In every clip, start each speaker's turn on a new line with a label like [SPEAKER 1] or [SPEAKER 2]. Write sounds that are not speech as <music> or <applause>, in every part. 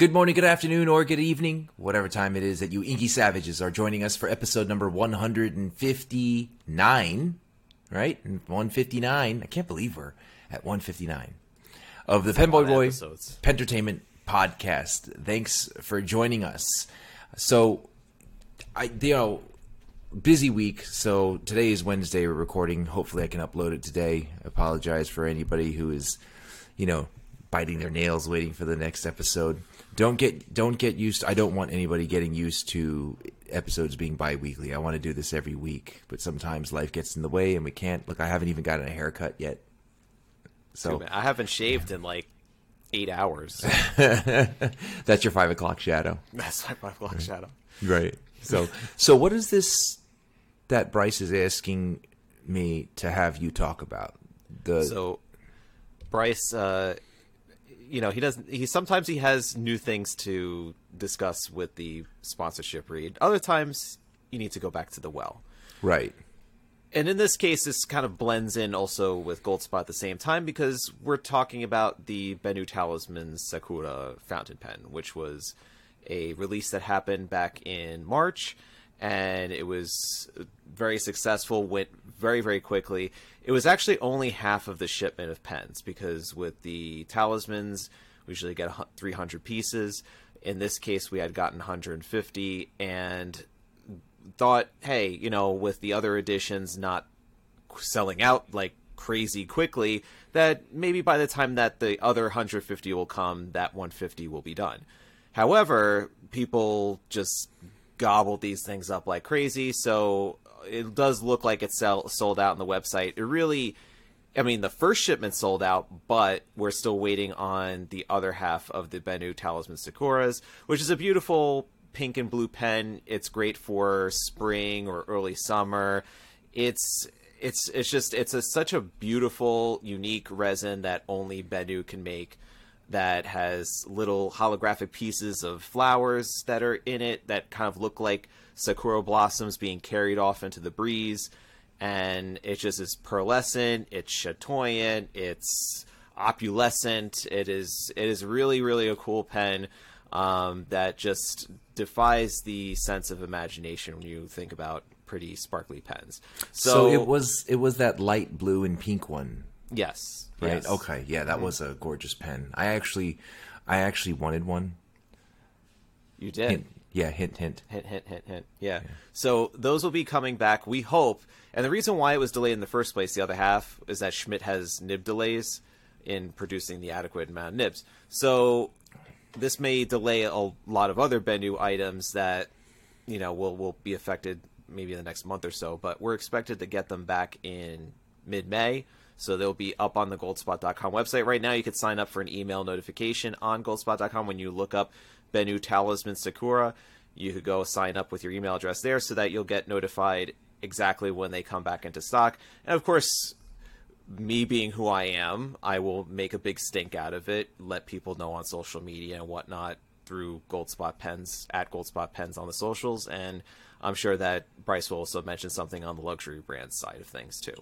[SPEAKER 1] Good morning, good afternoon, or good evening, whatever time it is that you inky savages are joining us for episode number 159, right? 159. I can't believe we're at 159 of the Penboy Boy
[SPEAKER 2] episodes.
[SPEAKER 1] Pentertainment podcast. Thanks for joining us. So, I, you know, busy week. So today is Wednesday. We're recording. Hopefully, I can upload it today. I apologize for anybody who is, you know, biting their nails waiting for the next episode. Don't get don't get used. I don't want anybody getting used to episodes being bi-weekly. I want to do this every week, but sometimes life gets in the way and we can't. Look, I haven't even gotten a haircut yet. So
[SPEAKER 2] I haven't shaved in like eight hours. <laughs> <laughs>
[SPEAKER 1] that's your five o'clock shadow.
[SPEAKER 2] That's my five o'clock shadow.
[SPEAKER 1] Right. So so what is this that Bryce is asking me to have you talk about? The
[SPEAKER 2] So Bryce, uh, you know, he doesn't. He sometimes he has new things to discuss with the sponsorship read. Other times you need to go back to the well.
[SPEAKER 1] right.
[SPEAKER 2] And in this case, this kind of blends in also with Goldspot at the same time because we're talking about the Benu Talisman Sakura fountain pen, which was a release that happened back in March, and it was very successful, went very, very quickly. It was actually only half of the shipment of pens because with the talismans, we usually get 300 pieces. In this case, we had gotten 150, and thought, hey, you know, with the other editions not selling out like crazy quickly, that maybe by the time that the other 150 will come, that 150 will be done. However, people just gobbled these things up like crazy, so it does look like it's sell- sold out on the website. It really. I mean, the first shipment sold out, but we're still waiting on the other half of the Benu Talisman Sakuras, which is a beautiful pink and blue pen. It's great for spring or early summer. It's it's it's just it's a, such a beautiful, unique resin that only Benu can make. That has little holographic pieces of flowers that are in it that kind of look like sakura blossoms being carried off into the breeze and it just is pearlescent, it's chatoyant, it's opalescent. It is it is really really a cool pen um, that just defies the sense of imagination when you think about pretty sparkly pens. So,
[SPEAKER 1] So, it was it was that light blue and pink one,
[SPEAKER 2] yes,
[SPEAKER 1] right?
[SPEAKER 2] yes.
[SPEAKER 1] Okay, yeah, that mm-hmm. was a gorgeous pen. I actually I actually wanted one.
[SPEAKER 2] you did.
[SPEAKER 1] Hint, yeah, hint hint.
[SPEAKER 2] Hint, hint, hint, hint. Yeah. So those will be coming back, we hope. And the reason why it was delayed in the first place, the other half, is that Schmidt has nib delays in producing the adequate amount of nibs. So this may delay a lot of other Benu items that, you know, will will be affected maybe in the next month or so. But we're expected to get them back in mid May. So they'll be up on the goldspot.com website. Right now, you can sign up for an email notification on goldspot.com when you look up Benu Talisman Sakura. You could go sign up with your email address there so that you'll get notified exactly when they come back into stock. And of course, me being who I am, I will make a big stink out of it, let people know on social media and whatnot through Goldspot Pens at Goldspot Pens on the socials, and I'm sure that Bryce will also mention something on the luxury brand side of things too.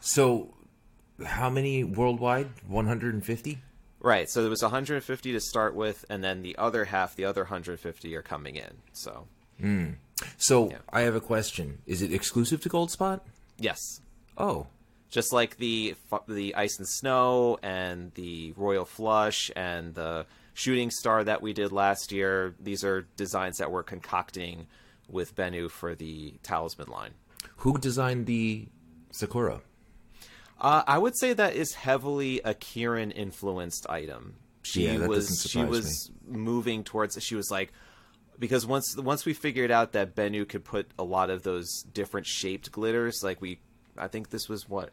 [SPEAKER 1] So how many worldwide? 150?
[SPEAKER 2] Right, so there was 150 to start with, and then the other half, the other 150 are coming in. So hmm.
[SPEAKER 1] So
[SPEAKER 2] Yeah.
[SPEAKER 1] I have a question. Is it exclusive to Gold Spot?
[SPEAKER 2] yes,
[SPEAKER 1] Oh,
[SPEAKER 2] just like the the ice and snow and the royal flush and the shooting star that we did last year these are designs that we're concocting with benu for the talisman line
[SPEAKER 1] who designed the Sakura?
[SPEAKER 2] Uh, i would say that is heavily a kieran influenced item. She
[SPEAKER 1] Yeah, that
[SPEAKER 2] was she was moving towards she was like because once once we figured out that benu could put a lot of those different shaped glitters like we i think this was what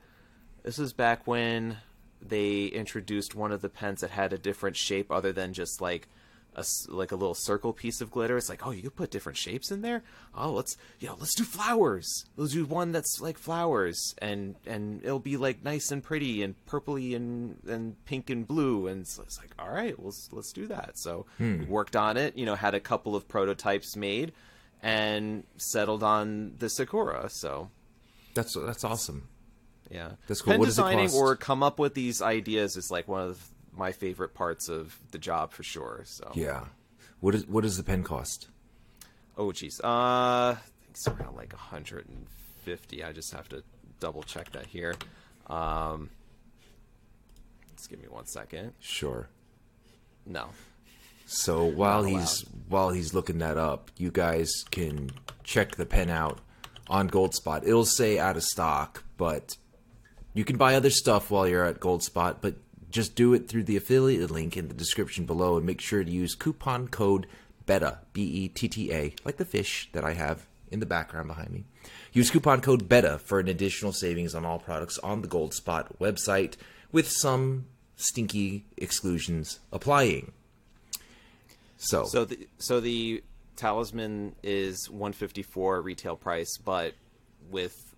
[SPEAKER 2] This was back when they introduced one of the pens that had a different shape other than just like a like a little circle piece of glitter. It's like, oh, you could put different shapes in there. Oh, let's you know, let's do flowers. Let's do one that's like flowers, and and it'll be like nice and pretty and purpley and and pink and blue. And it's, it's like, all right, let's let's do that. So hmm. we worked on it. You know, had a couple of prototypes made, and settled on the Sakura. So
[SPEAKER 1] That's that's awesome.
[SPEAKER 2] yeah,
[SPEAKER 1] That's cool.
[SPEAKER 2] Pen
[SPEAKER 1] What does it
[SPEAKER 2] designing or come up with these ideas is like one of my favorite parts of the job for sure. So
[SPEAKER 1] Yeah. What is what does the pen cost?
[SPEAKER 2] Oh geez, uh, I think it's around like 150. I just have to double check that here. Um, just give me one second.
[SPEAKER 1] Sure.
[SPEAKER 2] No,
[SPEAKER 1] So while he's while he's looking that up, you guys can check the pen out on Goldspot. It'll say out of stock, but you can buy other stuff while you're at Goldspot, but just do it through the affiliate link in the description below and make sure to use coupon code BETTA, B E T T A, like the fish that I have in the background behind me. Use coupon code BETTA for an additional savings on all products on the Goldspot website with some stinky exclusions applying. So,
[SPEAKER 2] so the so the talisman is 154 retail price, but with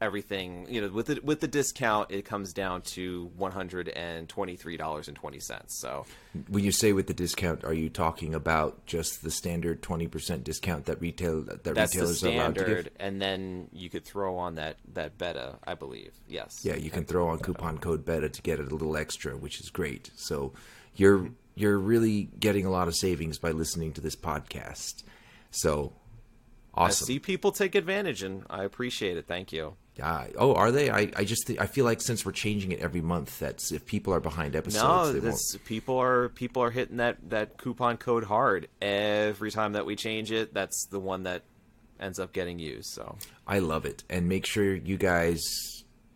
[SPEAKER 2] everything, you know, with the, with the discount, it comes down to 123 dollars and 20 cents. So
[SPEAKER 1] when you say with the discount, are you talking about just the standard twenty percent discount that retail that
[SPEAKER 2] that's the
[SPEAKER 1] retailers allowed to give?
[SPEAKER 2] standard, and then you could throw on that that betta, I believe. Yes.
[SPEAKER 1] Yeah, you can throw on coupon code BETTA to get it a little extra, which is great. So you're you're really getting a lot of savings by listening to this podcast. So Awesome.
[SPEAKER 2] I see people take advantage, and I appreciate it. Thank you.
[SPEAKER 1] Yeah. Oh, are they? I, I just I feel like since we're changing it every month, that's if people are behind episodes,
[SPEAKER 2] No,
[SPEAKER 1] they
[SPEAKER 2] this
[SPEAKER 1] won't.
[SPEAKER 2] people are people are hitting that that coupon code hard every time that we change it. That's the one that ends up getting used. So
[SPEAKER 1] I love it. And make sure you guys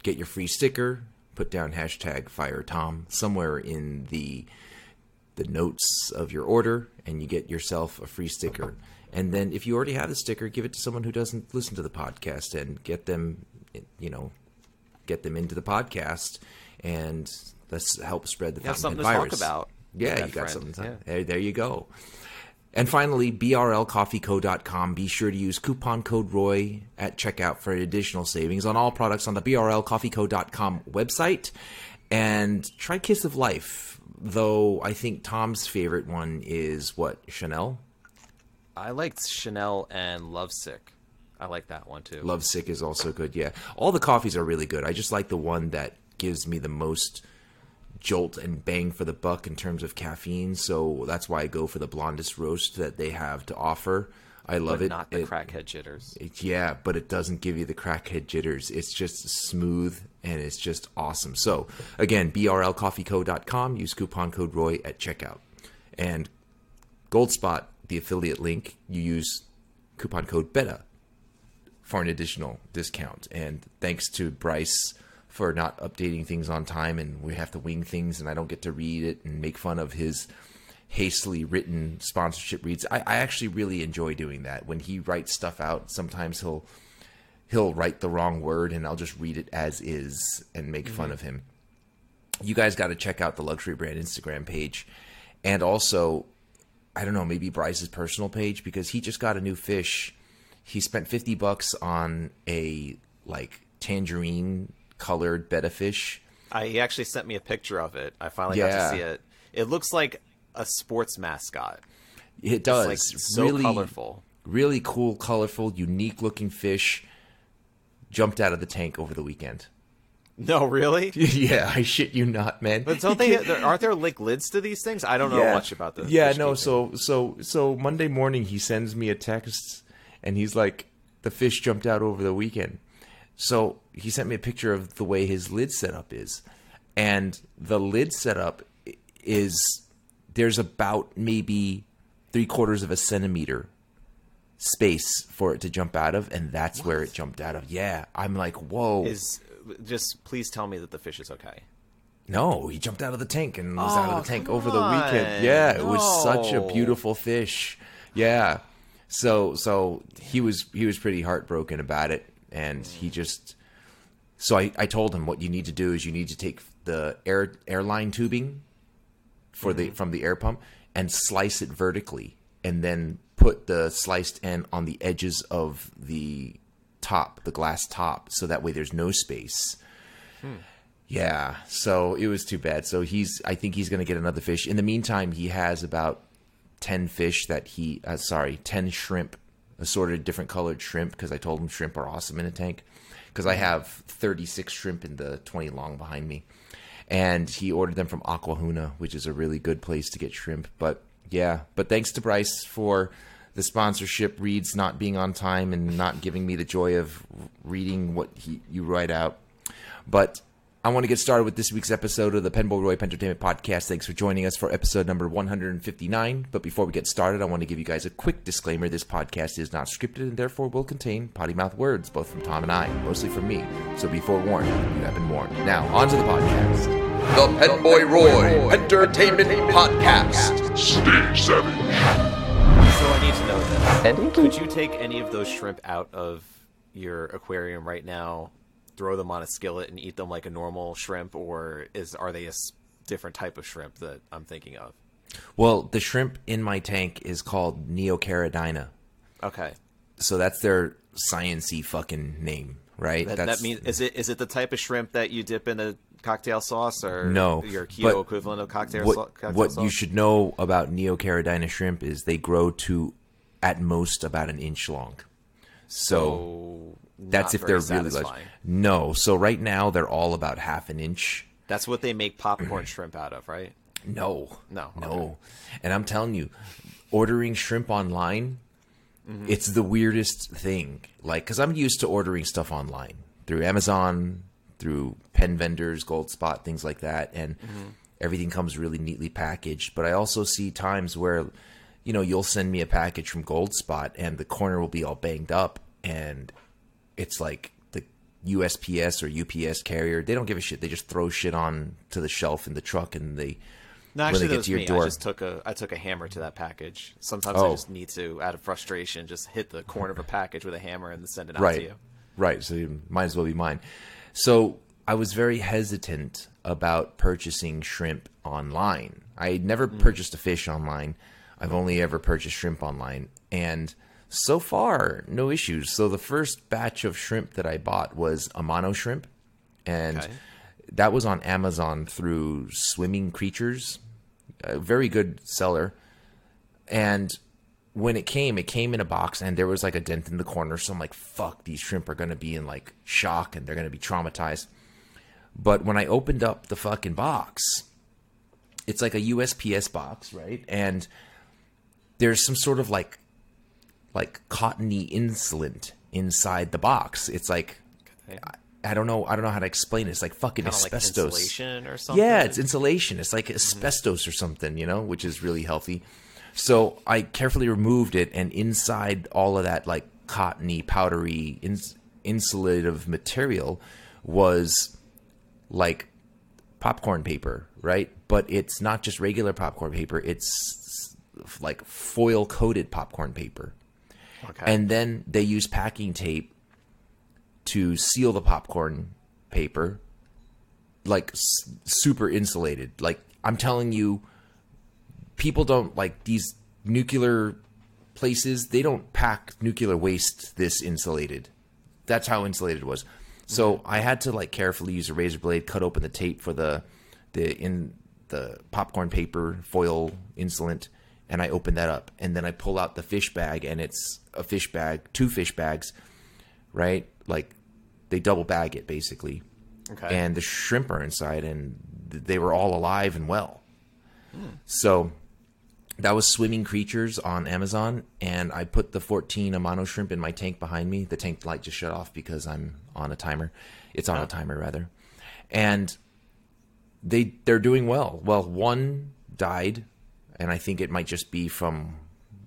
[SPEAKER 1] get your free sticker. Put down hashtag Fire Tom somewhere in the the notes of your order, and you get yourself a free sticker. And then, if you already have the sticker, give it to someone who doesn't listen to the podcast, and get them, you know, get them into the podcast, and let's help spread the
[SPEAKER 2] You have something
[SPEAKER 1] pen
[SPEAKER 2] to
[SPEAKER 1] virus.
[SPEAKER 2] talk about
[SPEAKER 1] Yeah, you got
[SPEAKER 2] friend.
[SPEAKER 1] something. To
[SPEAKER 2] Yeah.
[SPEAKER 1] There, there you go. And finally, BRLCoffeeCo.com. Be sure to use coupon code ROY at checkout for additional savings on all products on the BRLCoffeeCo.com website. And try Kiss of Life, though I think Tom's favorite one is what? Chanel?
[SPEAKER 2] I liked Chanel and Lovesick. I like that one too.
[SPEAKER 1] Lovesick is also good, yeah. All the coffees are really good. I just like the one that gives me the most jolt and bang for the buck in terms of caffeine. So that's why I go for the blondest roast that they have to offer. I love
[SPEAKER 2] but
[SPEAKER 1] it.
[SPEAKER 2] not the
[SPEAKER 1] It-
[SPEAKER 2] crackhead jitters.
[SPEAKER 1] It- yeah, but it doesn't give you the crackhead jitters. It's just smooth and it's just awesome. So, again, brlcoffeeco.com. Use coupon code ROY at checkout. And Goldspot, the affiliate link, you use coupon code BETTA for an additional discount. And thanks to Bryce for not updating things on time, and we have to wing things, and I don't get to read it and make fun of his hastily written sponsorship reads. I, I actually really enjoy doing that. When he writes stuff out, sometimes he'll he'll write the wrong word, and I'll just read it as is and make fun mm-hmm. of him. You guys got to check out the luxury brand Instagram page, and also I don't know, maybe Bryce's personal page because he just got a new fish. He spent 50 bucks on a like tangerine colored betta fish.
[SPEAKER 2] I, he actually sent me a picture of it. I finally got to see it. It looks like a sports mascot.
[SPEAKER 1] It does.
[SPEAKER 2] It's like so
[SPEAKER 1] really,
[SPEAKER 2] colorful.
[SPEAKER 1] Really cool, colorful, unique looking fish jumped out of the tank over the weekend.
[SPEAKER 2] No, really? <laughs>
[SPEAKER 1] yeah, I shit you not, man.
[SPEAKER 2] But don't they? <laughs> Aren't there like lids to these things? I don't know much about this.
[SPEAKER 1] Yeah, no. So so so Monday morning he sends me a text and he's like, the fish jumped out over the weekend. So he sent me a picture of the way his lid setup is, and the lid setup is there's about maybe three quarters of a centimeter space for it to jump out of, and that's where it jumped out of. Yeah, I'm like, whoa.
[SPEAKER 2] is just please tell me that the fish is okay.
[SPEAKER 1] No, he jumped out of the tank and was out
[SPEAKER 2] Oh,
[SPEAKER 1] of the oh, tank
[SPEAKER 2] come
[SPEAKER 1] over the weekend. Yeah, it was such a beautiful fish. Yeah. So so he was he was pretty heartbroken about it and he just so I, I told him what you need to do is you need to take the air airline tubing for the
[SPEAKER 2] Mm-hmm.
[SPEAKER 1] from the air pump and slice it vertically and then put the sliced end on the edges of the top, the glass top, so that way there's no space. Yeah, so it was too bad. So he's I think he's going to get another fish. In the meantime, he has about 10 fish that he uh, sorry, 10 shrimp, assorted different colored shrimp because I told him shrimp are awesome in a tank because I have 36 shrimp in the 20 long behind me. and he ordered them from Aquahuna, which is a really good place to get shrimp. But yeah, but thanks to Bryce for the sponsorship reads not being on time and not giving me the joy of reading what he, you write out. But I want to get started with this week's episode of the Penboy Roy Entertainment Podcast. Thanks for joining us for episode number 159. But before we get started, I want to give you guys a quick disclaimer. This podcast is not scripted and therefore will contain potty mouth words, both from Tom and I, mostly from me. So be forewarned, you have been warned. Now, on to the podcast.
[SPEAKER 3] The Penboy Roy Entertainment Podcast.
[SPEAKER 4] Stage 7.
[SPEAKER 2] So I need to know this.
[SPEAKER 5] Andy?
[SPEAKER 2] Could you take any of those shrimp out of your aquarium right now, throw them on a skillet, and eat them like a normal shrimp, or is are they a different type of shrimp that I'm thinking of?
[SPEAKER 1] Well, the shrimp in my tank is called Neocaridina.
[SPEAKER 2] Okay,
[SPEAKER 1] So that's their sciency fucking name, right?
[SPEAKER 2] that, that means is it is it the type of shrimp that you dip in a cocktail sauce, or
[SPEAKER 1] No,
[SPEAKER 2] your keto equivalent of cocktail,
[SPEAKER 1] what,
[SPEAKER 2] sau- cocktail
[SPEAKER 1] what
[SPEAKER 2] sauce?
[SPEAKER 1] you should know about Neocaridina shrimp is they grow to at most about an inch long. So
[SPEAKER 2] So
[SPEAKER 1] that's if they're really large. No, so right now they're all about half an inch.
[SPEAKER 2] That's what they make popcorn shrimp out of, right?
[SPEAKER 1] No,
[SPEAKER 2] No,
[SPEAKER 1] no.
[SPEAKER 2] okay.
[SPEAKER 1] And I'm telling you, ordering shrimp online,
[SPEAKER 2] Mm-hmm.
[SPEAKER 1] it's the weirdest thing. Like, because I'm used to ordering stuff online through Amazon, through pen vendors, Gold Spot, things like that, and
[SPEAKER 2] Mm-hmm.
[SPEAKER 1] everything comes really neatly packaged. But I also see times where, you know, you'll send me a package from Gold Spot, and the corner will be all banged up, and it's like the USPS or UPS carrier. They don't give a shit. They just throw shit on to the shelf in the truck, and they
[SPEAKER 2] No,
[SPEAKER 1] when
[SPEAKER 2] actually,
[SPEAKER 1] they
[SPEAKER 2] that
[SPEAKER 1] get to your
[SPEAKER 2] me.
[SPEAKER 1] door.
[SPEAKER 2] I just took a I took a hammer to that package. Sometimes
[SPEAKER 1] Oh.
[SPEAKER 2] I just need to, out of frustration, just hit the corner of a package with a hammer and send it out
[SPEAKER 1] right,
[SPEAKER 2] to you.
[SPEAKER 1] right. So you might as well be mine. So I was very hesitant about purchasing shrimp online. I had never
[SPEAKER 2] Mm.
[SPEAKER 1] purchased a fish online. I've only ever purchased shrimp online, and so far no issues. So the first batch of shrimp that I bought was Amano shrimp, and
[SPEAKER 2] Okay.
[SPEAKER 1] that was on Amazon through Swimming Creatures, a very good seller. And when it came, it came in a box and there was like a dent in the corner. So I'm like, fuck, these shrimp are going to be in like shock and they're going to be traumatized. But when I opened up the fucking box, it's like a USPS box, right? And there's some sort of like like cottony insulate inside the box. It's like I, I don't know I don't know how to explain it. It's like fucking
[SPEAKER 2] Kind of like
[SPEAKER 1] asbestos.
[SPEAKER 2] insulation or something.
[SPEAKER 1] Yeah, it's insulation. It's like mm-hmm. asbestos or something, you know, which is really healthy. So I carefully removed it, and inside all of that, like cottony, powdery, ins- insulative material was like popcorn paper, right? But it's not just regular popcorn paper, it's like foil coated popcorn paper.
[SPEAKER 2] Okay.
[SPEAKER 1] And then they use packing tape to seal the popcorn paper, like s- super insulated. Like I'm telling you, people don't like these nuclear places. They don't pack nuclear waste this insulated. That's how insulated it was. So I had to like carefully use a razor blade, cut open the tape for the the in the popcorn paper foil insulant, and I open that up, and then I pull out the fish bag, and it's a fish bag, two fish bags, right? Like they double bag it basically,
[SPEAKER 2] Okay.
[SPEAKER 1] and the shrimp are inside, and they were all alive and well. Hmm. So that was Swimming Creatures on Amazon, and I put the 14 Amano shrimp in my tank behind me. The tank light just shut off because I'm on a timer. It's on a oh. timer rather, and they they're doing well. Well, one died, and I think it might just be from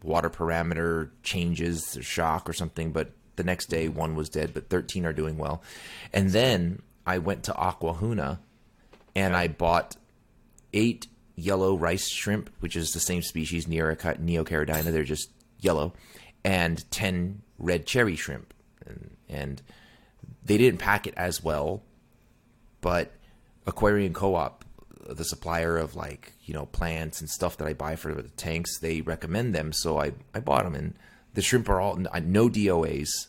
[SPEAKER 1] water parameter changes, or shock, or something. But the next day, one was dead, but 13 are doing well. And then I went to Aquahuna, and I bought eight yellow rice shrimp, which is the same species, Neocaridina. They're just yellow, and ten red cherry shrimp, and, and they didn't pack it as well, but Aquarium Co-op, the supplier of like you know plants and stuff that I buy for the tanks, they recommend them, so I I bought them, and the shrimp are all no DOAs,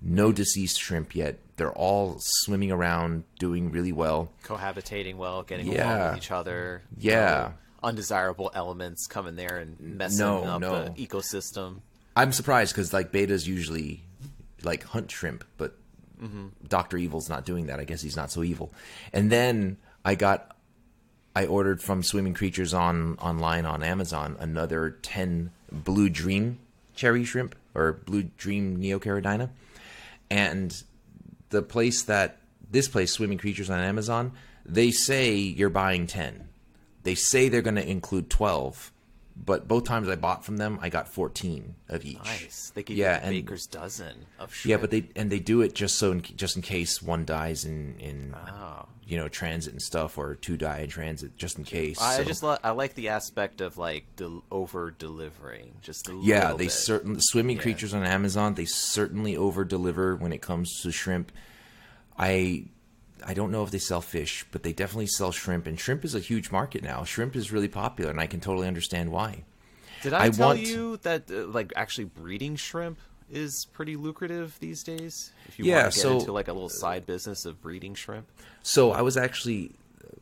[SPEAKER 1] no deceased shrimp yet. They're all swimming around, doing really well.
[SPEAKER 2] Cohabitating well, getting along
[SPEAKER 1] Yeah.
[SPEAKER 2] with each other.
[SPEAKER 1] Yeah.
[SPEAKER 2] Undesirable elements come in there and messing
[SPEAKER 1] No,
[SPEAKER 2] up
[SPEAKER 1] no.
[SPEAKER 2] the ecosystem.
[SPEAKER 1] I'm surprised because like bettas usually like hunt shrimp, but mm-hmm. Doctor Evil's not doing that. I guess he's not so evil. And then I got I ordered from Swimming Creatures on online on Amazon another ten Blue Dream cherry shrimp or Blue Dream Neocaridina, and the place that this place Swimming Creatures on Amazon they say you're buying ten. They say they're going to include twelve, but both times I bought from them, I got fourteen of each.
[SPEAKER 2] Nice. They give
[SPEAKER 1] Yeah,
[SPEAKER 2] you the
[SPEAKER 1] and-
[SPEAKER 2] baker's dozen of shrimp.
[SPEAKER 1] Yeah, but they and they do it just so in, just in case one dies in in
[SPEAKER 2] Oh.
[SPEAKER 1] you know transit and stuff, or two die in transit, just in case.
[SPEAKER 2] I
[SPEAKER 1] So-
[SPEAKER 2] just li- I like the aspect of like del- over delivering, just
[SPEAKER 1] yeah, they certainly swimming creatures on Amazon. They certainly over deliver when it comes to shrimp. I I don't know if they sell fish, but they definitely sell shrimp, and shrimp is a huge market now. Shrimp is really popular, and I can totally understand why.
[SPEAKER 2] Did I,
[SPEAKER 1] I
[SPEAKER 2] tell
[SPEAKER 1] want-
[SPEAKER 2] you that uh, like actually breeding shrimp is pretty lucrative these days? If you
[SPEAKER 1] Yeah,
[SPEAKER 2] want to get
[SPEAKER 1] so-
[SPEAKER 2] into like a little side business of breeding shrimp.
[SPEAKER 1] So I was actually,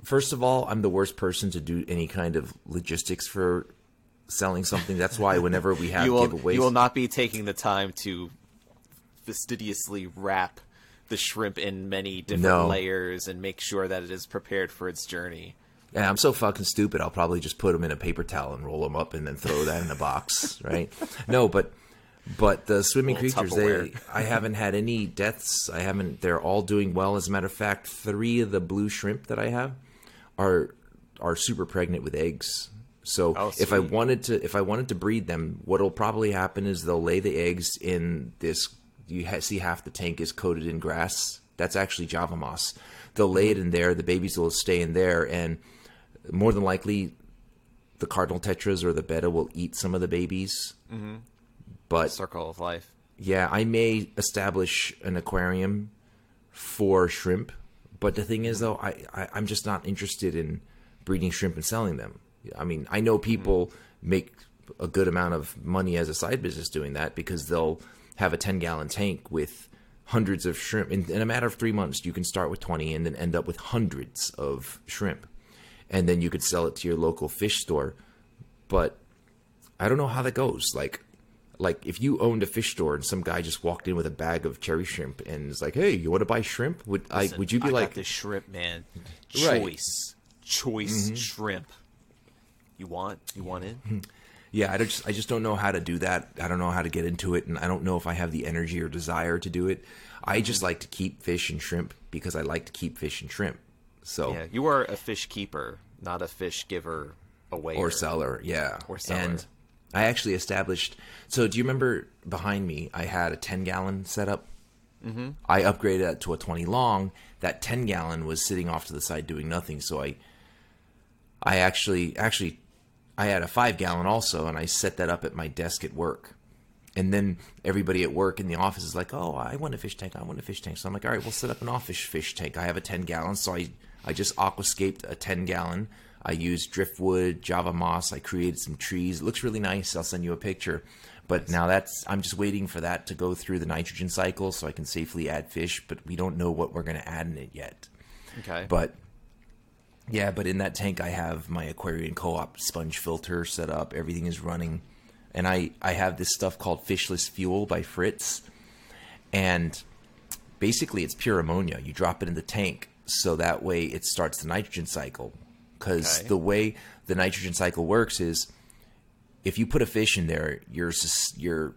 [SPEAKER 1] first of all, I'm the worst person to do any kind of logistics for selling something. That's why whenever we <laughs> have
[SPEAKER 2] you will
[SPEAKER 1] giveaways,
[SPEAKER 2] you will not be taking the time to fastidiously wrap the shrimp in many different
[SPEAKER 1] No.
[SPEAKER 2] layers and make sure that it is prepared for its journey.
[SPEAKER 1] Yeah, I'm so fucking stupid. I'll probably just put them in a paper towel and roll them up and then throw that in a box, <laughs> right? No, but but the swimming creatures, they I haven't had any deaths. I haven't. They're all doing well. As a matter of fact, three of the blue shrimp that I have are are super pregnant with eggs. So
[SPEAKER 2] Oh,
[SPEAKER 1] if I wanted to, if I wanted to breed them, what'll probably happen is they'll lay the eggs in this. You ha- see, half the tank is coated in grass. That's actually Java moss. They'll lay it in there. The babies will stay in there, and more than likely, the cardinal tetras or the betta will eat some of the babies. Mm-hmm. But
[SPEAKER 2] Circle of life.
[SPEAKER 1] yeah, I may establish an aquarium for shrimp. But the thing is, though, I, I I'm just not interested in breeding shrimp and selling them. I mean, I know people make a good amount of money as a side business doing that because they'll have a 10 gallon tank with hundreds of shrimp. In, in a matter of three months, you can start with 20 and then end up with hundreds of shrimp. And then you could sell it to your local fish store. But I don't know how that goes. Like, like if you owned a fish store and some guy just walked in with a bag of cherry shrimp and is like, "Hey, you want to buy shrimp?" Would I? Would you be
[SPEAKER 2] I
[SPEAKER 1] like,
[SPEAKER 2] this shrimp, man?
[SPEAKER 1] Right.
[SPEAKER 2] Choice, choice mm-hmm. shrimp. You want? You want in? Mm-hmm.
[SPEAKER 1] "Yeah, I just, I just don't know how to do that. I don't know how to get into it, and I don't know if I have the energy or desire to do it. I just like to keep fish and shrimp because I like to keep fish and shrimp. So
[SPEAKER 2] Yeah, you are a fish keeper, not a fish giver away.
[SPEAKER 1] or seller, yeah,
[SPEAKER 2] Or seller.
[SPEAKER 1] And I actually established. So do you remember behind me? I had a ten gallon setup. Mm-hmm. I upgraded that to a twenty long. That ten gallon was sitting off to the side doing nothing. So I, I actually actually, I had a five gallon also, and I set that up at my desk at work. And then everybody at work in the office is like, "Oh, I want a fish tank. I want a fish tank." So I'm like, "All right, we'll set up an office fish tank. I have a 10 gallon, so I I just aquascaped a 10 gallon. I used driftwood, Java moss. I created some trees. It looks really nice. I'll send you a picture. But now that's I'm just waiting for that to go through the nitrogen cycle so I can safely add fish. But we don't know what we're going to add in it yet.
[SPEAKER 2] Okay.
[SPEAKER 1] But yeah, but in that tank I have my Aquarium Co-op sponge filter set up. Everything is running, and I I have this stuff called Fishless Fuel by Fritz, and basically it's pure ammonia. You drop it in the tank, so that way it starts the nitrogen cycle. Because
[SPEAKER 2] Okay.
[SPEAKER 1] the way the nitrogen cycle works is, if you put a fish in there, you're sus- you're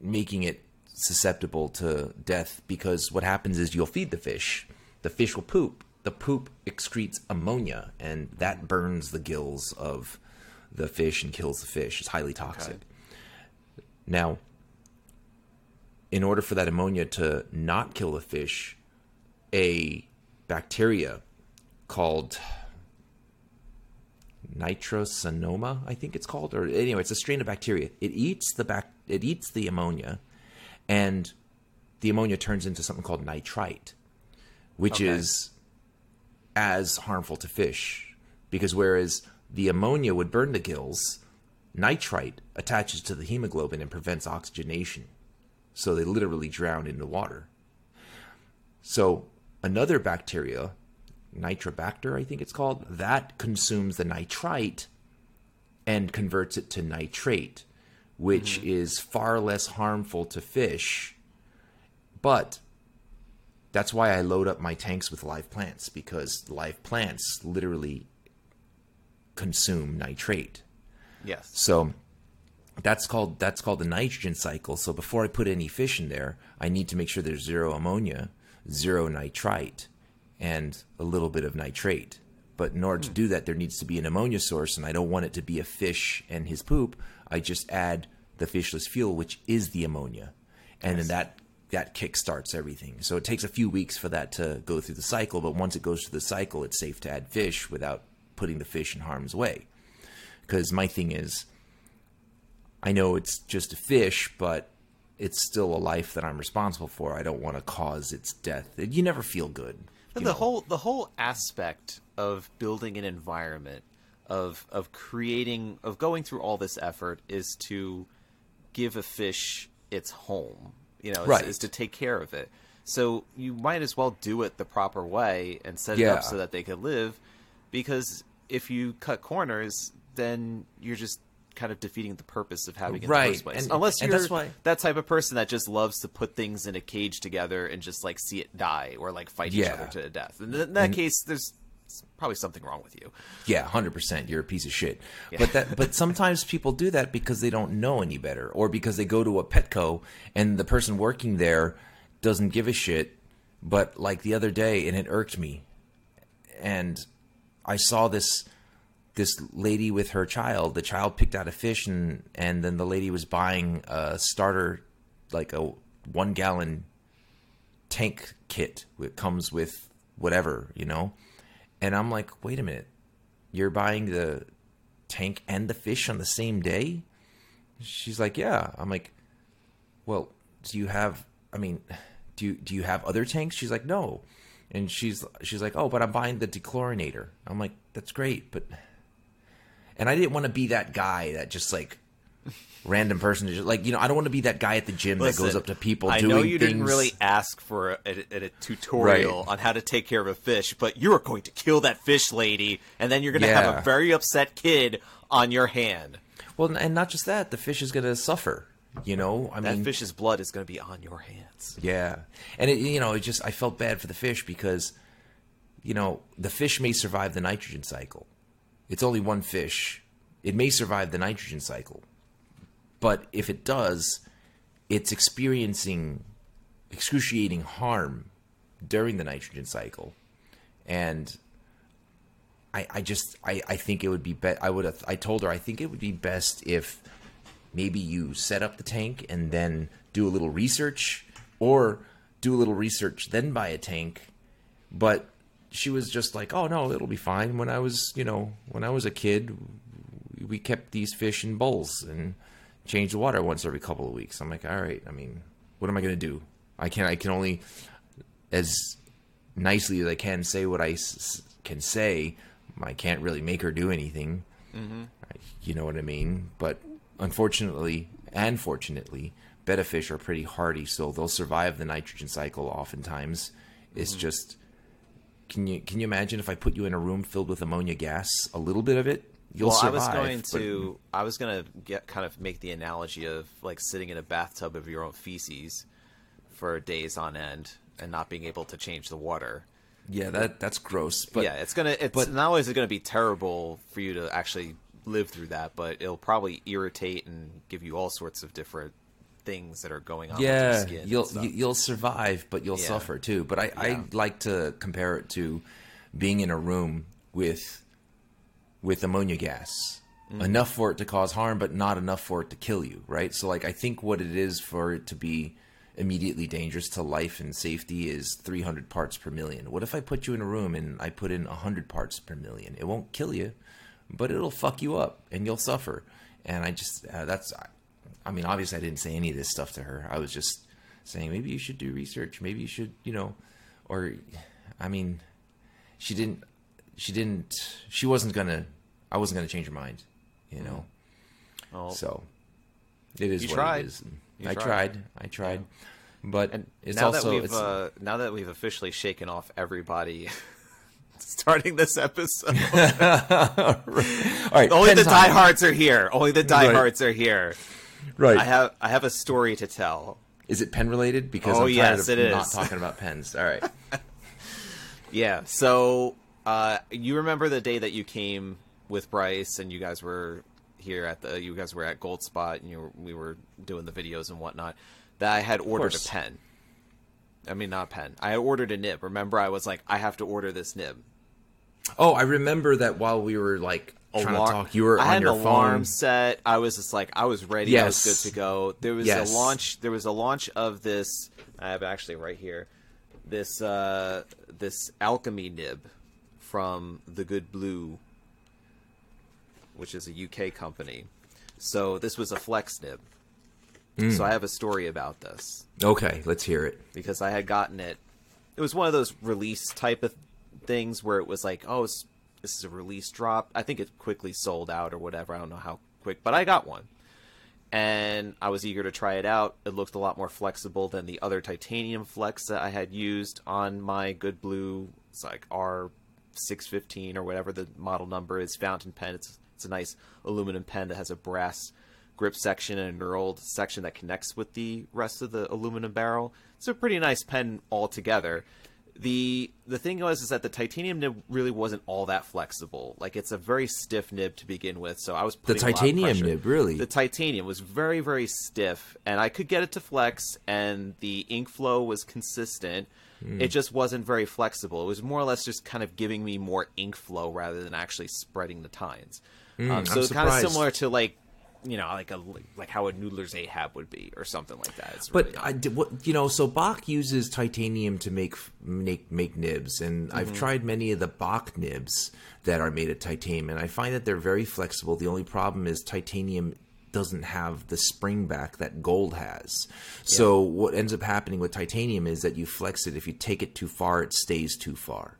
[SPEAKER 1] making it susceptible to death because what happens is you'll feed the fish. The fish will poop. The poop excretes ammonia, and that burns the gills of the fish and kills the fish. It's highly toxic. Now, in order for that ammonia to not kill the fish, a bacteria called nitrosanoma, I think it's called, or anyway, it's a strain of bacteria. It eats the bac- it eats the ammonia, and the ammonia turns into something called nitrite, which
[SPEAKER 2] Okay.
[SPEAKER 1] is as harmful to fish because whereas the ammonia would burn the gills, nitrite attaches to the hemoglobin and prevents oxygenation. So they literally drown in the water. So another bacteria, Nitrobacter, I think it's called, that consumes the nitrite and converts it to nitrate, which hmm. is far less harmful to fish. But that's why I load up my tanks with live plants because live plants literally consume nitrate.
[SPEAKER 2] Yes.
[SPEAKER 1] So that's called that's called the nitrogen cycle. So before I put any fish in there, I need to make sure there's zero ammonia, zero nitrite, and a little bit of nitrate. But in order to do that, there needs to be an ammonia source, and I don't want it to be a fish and his poop. I just add the fishless fuel, which is the ammonia, and then that that kickstarts everything. So it takes a few weeks for that to go through the cycle, but once it goes through the cycle, it's safe to add fish without putting the fish in harm's way. Because my thing is, I know it's just a fish, but it's still a life that I'm responsible for. I don't want to cause its death. You never feel good.
[SPEAKER 2] But the
[SPEAKER 1] know.
[SPEAKER 2] whole the whole aspect of building an environment of of creating of going through all this effort is to give a fish its home you know is,
[SPEAKER 1] Right.
[SPEAKER 2] is to take care of it so you might as well do it the proper way and set it
[SPEAKER 1] Yeah.
[SPEAKER 2] up so that they could live because if you cut corners then you're just kind of defeating the purpose of having it in the
[SPEAKER 1] Right,
[SPEAKER 2] first place
[SPEAKER 1] and-
[SPEAKER 2] unless you're
[SPEAKER 1] that's why-
[SPEAKER 2] that type of person that just loves to put things in a cage together and just like see it die or like fight each other to death. And in that case, there's probably something wrong with you.
[SPEAKER 1] Yeah, hundred percent. You're a piece of shit. But that, but sometimes people do that because they don't know any better, or because they go to a Petco and the person working there doesn't give a shit. But like the other day, and it irked me, and I saw this this lady with her child. The child picked out a fish, and and then the lady was buying a starter, like a one gallon tank kit It comes with whatever, you know. And I'm like, wait a minute, you're buying the tank and the fish on the same day? She's like, yeah. I'm like, well, do you have? I mean, do you do you have other tanks? She's like, no. And she's she's like, oh, but I'm buying the dechlorinator. I'm like, that's great, but and I didn't want to be that guy that just like random person, just like you know, I don't want to be that guy at the gym that goes up to people.
[SPEAKER 2] I
[SPEAKER 1] doing
[SPEAKER 2] know you didn't really ask for a, a, a tutorial
[SPEAKER 1] Right.
[SPEAKER 2] on how to take care of a fish, but you are going to kill that fish lady, and then you're going to have a very upset kid on your hand.
[SPEAKER 1] Well, and not just that, the fish is going to suffer. You know, I
[SPEAKER 2] That
[SPEAKER 1] mean, that
[SPEAKER 2] fish's blood is going to be on your hands.
[SPEAKER 1] Yeah, and it, you know, it just I felt bad for the fish because, you know, the fish may survive the nitrogen cycle. It's only one fish. It may survive the nitrogen cycle, but if it does, it's experiencing excruciating harm during the nitrogen cycle, and I, I just I, I think it would be be- I would have I told her I think it would be best if maybe you set up the tank and then do a little research or do a little research then buy a tank. But she was just like oh no it'll be fine. When i was you know when i was a kid we kept these fish in bowls and changed the water once every couple of weeks. I'm like all right i mean what am i going to do? I can i can only as nicely as i can say what i s- can say. I can't really make her do anything. Mm-hmm. You know what I mean? But unfortunately and fortunately, betta fish are pretty hardy, so they'll survive the nitrogen cycle oftentimes. It's mm-hmm. just can you can you imagine if I put you in a room filled with ammonia gas, a little bit of it, you'll
[SPEAKER 2] well,
[SPEAKER 1] survive.
[SPEAKER 2] I was going
[SPEAKER 1] but-
[SPEAKER 2] to I was going to get kind of make the analogy of like sitting in a bathtub of your own feces for days on end and not being able to change the water.
[SPEAKER 1] yeah, that that's gross. But
[SPEAKER 2] yeah, it's gonna. It's
[SPEAKER 1] but-
[SPEAKER 2] not only is it gonna be terrible for you to actually live through that, but it'll probably irritate and give you all sorts of different things that are going on with
[SPEAKER 1] yeah,
[SPEAKER 2] your skin.
[SPEAKER 1] you'll you'll survive, but you'll
[SPEAKER 2] Yeah.
[SPEAKER 1] suffer too. But I, I like to compare it to being in a room with with ammonia gas.
[SPEAKER 2] Mm-hmm.
[SPEAKER 1] Enough for it to cause harm, but not enough for it to kill you, right? So, like, I think what it is for it to be immediately dangerous to life and safety is 300 parts per million. What if I put you in a room and I put in 100 parts per million? It won't kill you, but it'll fuck you up and you'll suffer. And I just, uh, that's, I mean, obviously, I didn't say any of this stuff to her. I was just saying maybe you should do research. Maybe you should, you know, or, I mean, she didn't, she didn't, she wasn't gonna, I wasn't gonna change your mind, you know.
[SPEAKER 2] Well,
[SPEAKER 1] So it is
[SPEAKER 2] You
[SPEAKER 1] what
[SPEAKER 2] tried.
[SPEAKER 1] it is.
[SPEAKER 2] You
[SPEAKER 1] I
[SPEAKER 2] tried.
[SPEAKER 1] tried. I tried. But
[SPEAKER 2] and
[SPEAKER 1] it's
[SPEAKER 2] now
[SPEAKER 1] also
[SPEAKER 2] that we've uh, now that we've officially shaken off everybody. <laughs> Starting this episode, <laughs>
[SPEAKER 1] all right.
[SPEAKER 2] only
[SPEAKER 1] pen
[SPEAKER 2] the
[SPEAKER 1] time.
[SPEAKER 2] diehards are here. Only the diehards are here.
[SPEAKER 1] Right.
[SPEAKER 2] I have I have a story to tell.
[SPEAKER 1] is it pen related? Because
[SPEAKER 2] Oh,
[SPEAKER 1] I'm
[SPEAKER 2] yes, it
[SPEAKER 1] not talking about pens. All right. <laughs>
[SPEAKER 2] Yeah. So uh, you remember the day that you came with Bryce, and you guys were here at the you guys were at Gold Spot, and you were, we were doing the videos and whatnot. That I had ordered a pen. I mean, not a pen. I ordered a nib. Remember, I was like, I have to order this nib.
[SPEAKER 1] Oh, I remember that while we were like trying
[SPEAKER 2] Alarm-
[SPEAKER 1] to talk, you were
[SPEAKER 2] I
[SPEAKER 1] on
[SPEAKER 2] had
[SPEAKER 1] your
[SPEAKER 2] an alarm
[SPEAKER 1] phone.
[SPEAKER 2] set. I was just like, I was ready. I was good to go. There was
[SPEAKER 1] Yes.
[SPEAKER 2] a launch. There was a launch of this. I have actually right here. This uh, this alchemy nib from the Good Blue, which is a UK company. So this was a flex nib.
[SPEAKER 1] Hmm.
[SPEAKER 2] So I have a story about this
[SPEAKER 1] Okay, let's hear it.
[SPEAKER 2] because I had gotten it. It was one of those release type of things where it was like, oh, this is a release drop. I think it quickly sold out or whatever. I don't know how quick, but I got one. And I was eager to try it out. It looked a lot more flexible than the other titanium flex that I had used on my Good Blue. It's like R615 or whatever the model number is, fountain pen. It's, it's a nice aluminum pen that has a brass grip section and a knurled section that connects with the rest of the aluminum barrel. It's a pretty nice pen altogether. The the thing was is that the titanium nib really wasn't all that flexible. Like it's a very stiff nib to begin with, so I was
[SPEAKER 1] The
[SPEAKER 2] putting a lot of
[SPEAKER 1] titanium nib, really?
[SPEAKER 2] The titanium was very very stiff, and I could get it to flex, and the ink flow was consistent.
[SPEAKER 1] Hmm.
[SPEAKER 2] It just wasn't very flexible. It was more or less just kind of giving me more ink flow rather than actually spreading the tines. Um, so kind of similar to like you know like a like how a Noodler's Ahab would be or something like that. It's
[SPEAKER 1] But
[SPEAKER 2] really
[SPEAKER 1] I did what you know. So Bock uses titanium to make make make nibs, and I've
[SPEAKER 2] Mm-hmm.
[SPEAKER 1] tried many of the Bock nibs that are made of titanium, and I find that they're very flexible. The only problem is titanium doesn't have the spring back that gold has. So what ends up happening with titanium is that you flex it. If you take it too far, it stays too far.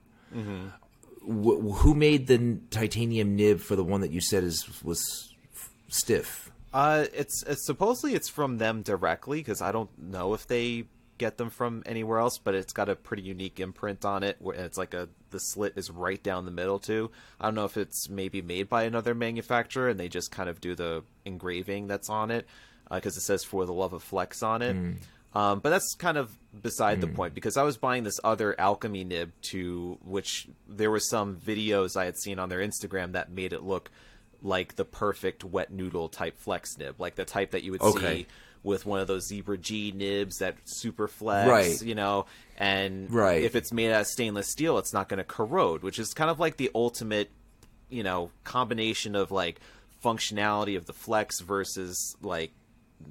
[SPEAKER 1] Wh- who made the titanium nib for the one that you said is was f- stiff?
[SPEAKER 2] Uh, it's, it's supposedly it's from them directly because I don't know if they get them from anywhere else, but it's got a pretty unique imprint on it where it's like a the slit is right down the middle too. I don't know if it's maybe made by another manufacturer and they just kind of do the engraving that's on it because it says "For the Love of Flex" on it. Um, but that's kind of beside the point because I was buying this other alchemy nib to which there were some videos I had seen on their Instagram that made it look like the perfect wet noodle type flex nib, like the type that you would
[SPEAKER 1] Okay.
[SPEAKER 2] see with one of those Zebra G nibs that super flex,
[SPEAKER 1] Right.
[SPEAKER 2] you know, and
[SPEAKER 1] Right.
[SPEAKER 2] if it's made out of stainless steel, it's not going to corrode, which is kind of like the ultimate, you know, combination of like functionality of the flex versus like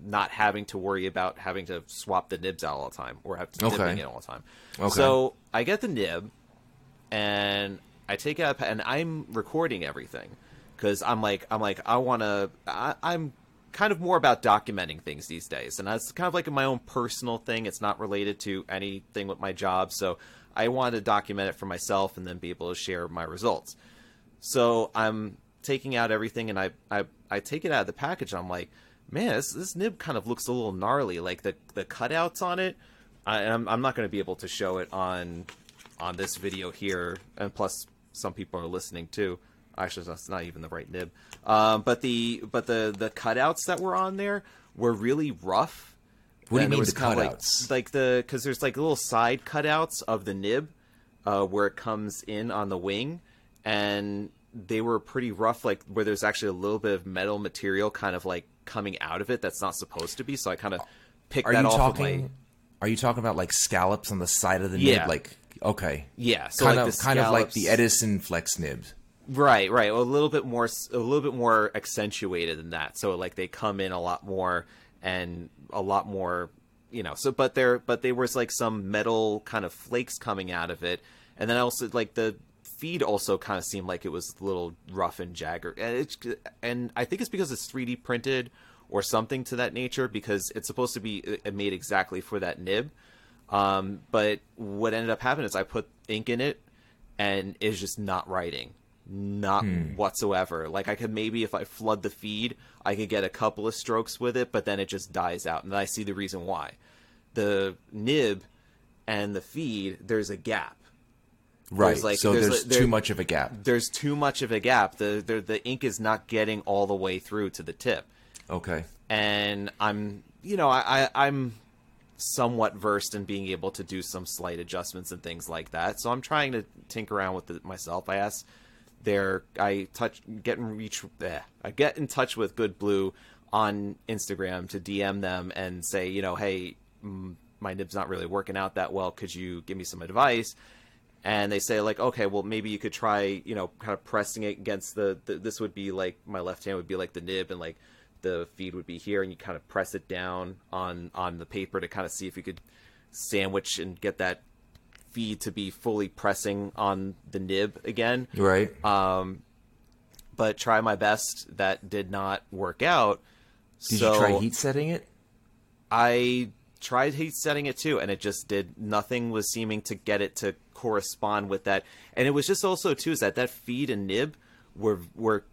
[SPEAKER 2] not having to worry about having to swap the nibs out all the time or have to
[SPEAKER 1] Okay.
[SPEAKER 2] dipping it all the time.
[SPEAKER 1] Okay.
[SPEAKER 2] So I get the nib and I take it out and I'm recording everything because I'm like I'm like I want to I'm kind of more about documenting things these days and that's kind of like my own personal thing it's not related to anything with my job so I want to document it for myself and then be able to share my results so I'm taking out everything and I I, I take it out of the package I'm like man this, this nib kind of looks a little gnarly like the the cutouts on it I, I'm, I'm not going to be able to show it on on this video here, and plus some people are listening too. Actually, that's not even the right nib. Um, but the but the the cutouts that were on there were really rough.
[SPEAKER 1] What do you mean the
[SPEAKER 2] kinda like-
[SPEAKER 1] cutouts?
[SPEAKER 2] Like, the because there's like little side cutouts of the nib uh, where it comes in on the wing, and they were pretty rough. Like where there's actually a little bit of metal material kind of like coming out of it that's not supposed to be. So I kind of picked
[SPEAKER 1] Are
[SPEAKER 2] that
[SPEAKER 1] you
[SPEAKER 2] off
[SPEAKER 1] talking?
[SPEAKER 2] my
[SPEAKER 1] Are you talking about like scallops on the side of the
[SPEAKER 2] Yeah.
[SPEAKER 1] nib? Like okay,
[SPEAKER 2] yeah. So
[SPEAKER 1] kind
[SPEAKER 2] like
[SPEAKER 1] of
[SPEAKER 2] the
[SPEAKER 1] kind of like the Edison flex nibs.
[SPEAKER 2] Right, right. A little bit more, a little bit more accentuated than that. So like they come in a lot more and a lot more, you know. So but there, but there was like some metal kind of flakes coming out of it, and then also like the feed also kind of seemed like it was a little rough and jagged. And it's and I think it's because it's 3D printed or something to that nature because it's supposed to be uh, made exactly for that nib. Um, but what ended up happening is I put ink in it and it's just not writing not whatsoever like i could maybe if i flood the feed i could get a couple of strokes with it but then it just dies out and i see the reason why the nib and the feed there's a gap
[SPEAKER 1] Right.
[SPEAKER 2] like-
[SPEAKER 1] so
[SPEAKER 2] there's
[SPEAKER 1] there's,
[SPEAKER 2] like- there-
[SPEAKER 1] too much of a gap.
[SPEAKER 2] there's too much of a gap the, the the ink is not getting all the way through to the tip
[SPEAKER 1] Okay.
[SPEAKER 2] and I'm, you know, I, I I'm somewhat versed in being able to do some slight adjustments and things like that. So I'm trying to tinker around with it myself. I asked there I touch get in reach eh, I get in touch with Good Blue on Instagram to DM them and say, you know, hey, my nib's not really working out that well. Could you give me some advice? And they say like, okay, well maybe you could try, you know, kind of pressing it against the, the this would be like my left hand would be like the nib and like the feed would be here and you kind of press it down on on the paper to kind of see if you could sandwich and get that feed to be fully pressing on the nib again.
[SPEAKER 1] Right.
[SPEAKER 2] Um, but try my best. That did not work out.
[SPEAKER 1] Did
[SPEAKER 2] so
[SPEAKER 1] you try heat setting it?
[SPEAKER 2] I tried heat setting it too, and it just did nothing. Was seeming to get it to correspond with that, and it was just also too is that that feed and nib were were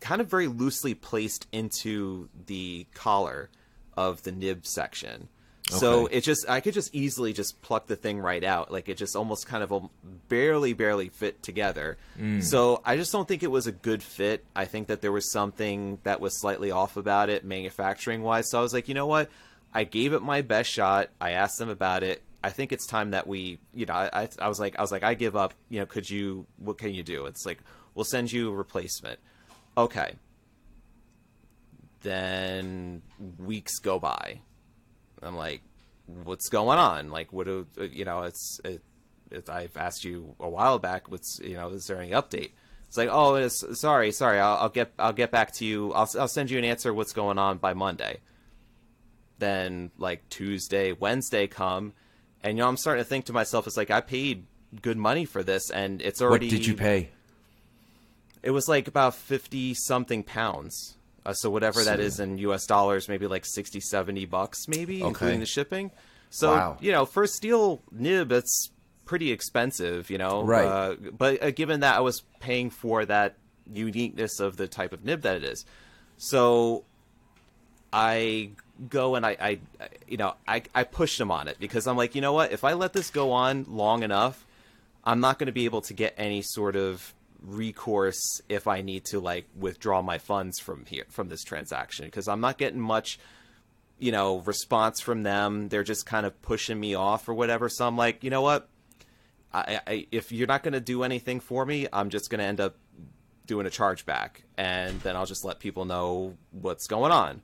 [SPEAKER 2] kind of very loosely placed into the collar of the nib section. So it just I could just easily just pluck the thing right out. Like it just almost kind of barely barely fit together. Mm. So I just don't think it was a good fit. I think that there was something that was slightly off about it manufacturing wise. So I was like, you know what? I gave it my best shot. I asked them about it. I think it's time that we, you know, I, I, was like, I was like, I give up. You know, could you? What can you do? It's like, we'll send you a replacement. Okay. Then weeks go by. I'm like, what's going on? Like, what do you know? It's it, it, I've asked you a while back. What's you know? Is there any update? It's like, oh, it's, sorry, sorry. I'll, I'll get I'll get back to you. I'll I'll send you an answer. What's going on by Monday? Then like Tuesday, Wednesday come, and you know I'm starting to think to myself, it's like I paid good money for this, and it's already.
[SPEAKER 1] What did you pay?
[SPEAKER 2] It was like about 50 something pounds. Uh, so whatever that
[SPEAKER 1] So-
[SPEAKER 2] is in US dollars, maybe like 60, 70 bucks, maybe,
[SPEAKER 1] Okay.
[SPEAKER 2] including the shipping. So,
[SPEAKER 1] Wow.
[SPEAKER 2] you know, for a steel nib, it's pretty expensive, you know?
[SPEAKER 1] Right.
[SPEAKER 2] Uh, but uh, given that I was paying for that uniqueness of the type of nib that it is. So I go and I, I you know, I, I pushed him on it because I'm like, you know what? If I let this go on long enough, I'm not going to be able to get any sort of recourse if I need to like withdraw my funds from here from this transaction because I'm not getting much you know response from them. They're just kind of pushing me off or whatever. So I'm like you know what? I, I if you're not going to do anything for me I'm just going to end up doing a chargeback and then I'll just let people know what's going on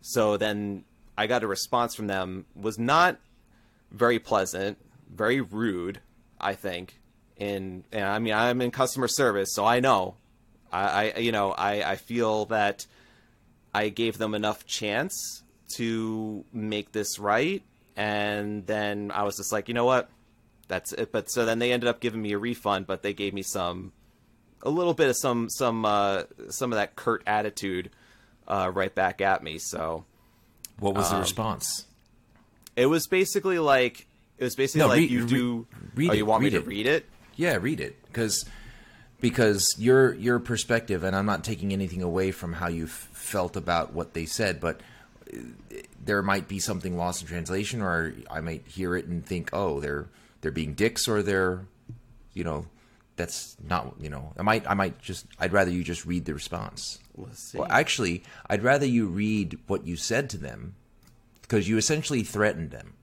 [SPEAKER 2] so then I got a response from them was not very pleasant, very rude, I think. In and I mean I'm in customer service, so I know. I, I you know, I, I feel that I gave them enough chance to make this right and then I was just like, you know what? That's it. But so then they ended up giving me a refund, but they gave me some a little bit of some some uh some of that curt attitude uh right back at me. So
[SPEAKER 1] What was the
[SPEAKER 2] Um,
[SPEAKER 1] response?
[SPEAKER 2] It was basically like it was basically
[SPEAKER 1] No,
[SPEAKER 2] like
[SPEAKER 1] read-
[SPEAKER 2] you
[SPEAKER 1] read-
[SPEAKER 2] do.
[SPEAKER 1] read
[SPEAKER 2] oh,
[SPEAKER 1] it,
[SPEAKER 2] you want me to
[SPEAKER 1] it.
[SPEAKER 2] read it?
[SPEAKER 1] Yeah, read it because because your your perspective, and I'm not taking anything away from how you felt about what they said, but uh, there might be something lost in translation, or I might hear it and think, oh, they're they're being dicks, or they're, you know, that's not, you know, I might I might just I'd rather you just read the response.
[SPEAKER 2] Let's see.
[SPEAKER 1] Well, actually, I'd rather you read what you said to them because you essentially threatened them.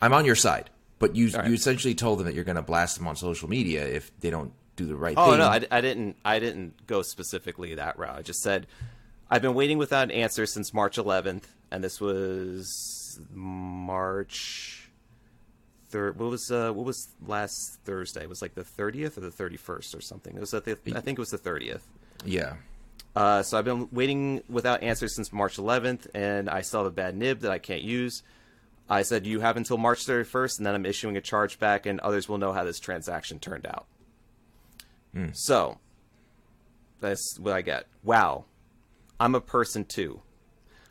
[SPEAKER 1] I'm on your side, but you
[SPEAKER 2] right.
[SPEAKER 1] you essentially told them that you're going to blast them on social media if they don't do the right
[SPEAKER 2] Oh
[SPEAKER 1] thing.
[SPEAKER 2] no, I, I didn't. I didn't go specifically that route. I just said I've been waiting without an answer since March 11th, and this was March third. What was uh, what was last Thursday? It was like the 30th or the 31st or something. It was at the. I think it was the 30th.
[SPEAKER 1] yeah.
[SPEAKER 2] Uh, so I've been waiting without answers since March 11th, and I still have a bad nib that I can't use. I said you have until March 31st, and then I'm issuing a chargeback, and others will know how this transaction turned out. So that's what I get. Wow, I'm a person too.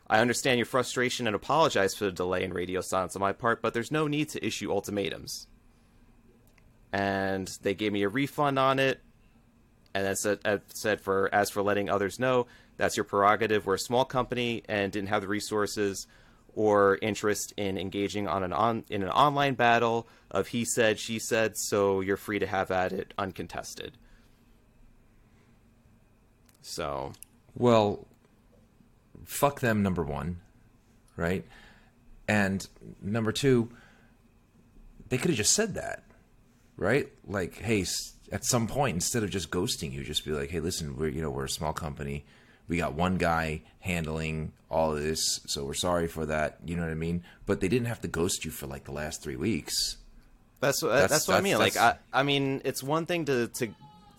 [SPEAKER 2] I understand your frustration and apologize for the delay in radio silence on my part, but there's no need to issue ultimatums. And they gave me a refund on it, and then said, said for as for letting others know, that's your prerogative. We're a small company and didn't have the resources or interest in engaging on an on in an online battle of he said she said. So you're free to have at it uncontested. So
[SPEAKER 1] Well, fuck them. Number one, right? And number two, they could have just said that, right? Like, hey, at some point instead of just ghosting you, just be like, hey, listen, we're you know we're a small company. We got one guy handling all of this, so we're sorry for that. You know what I mean? But they didn't have to ghost you for like the last three weeks.
[SPEAKER 2] That's what
[SPEAKER 1] That's-
[SPEAKER 2] that's, what I mean. Like I, I mean, it's one thing to to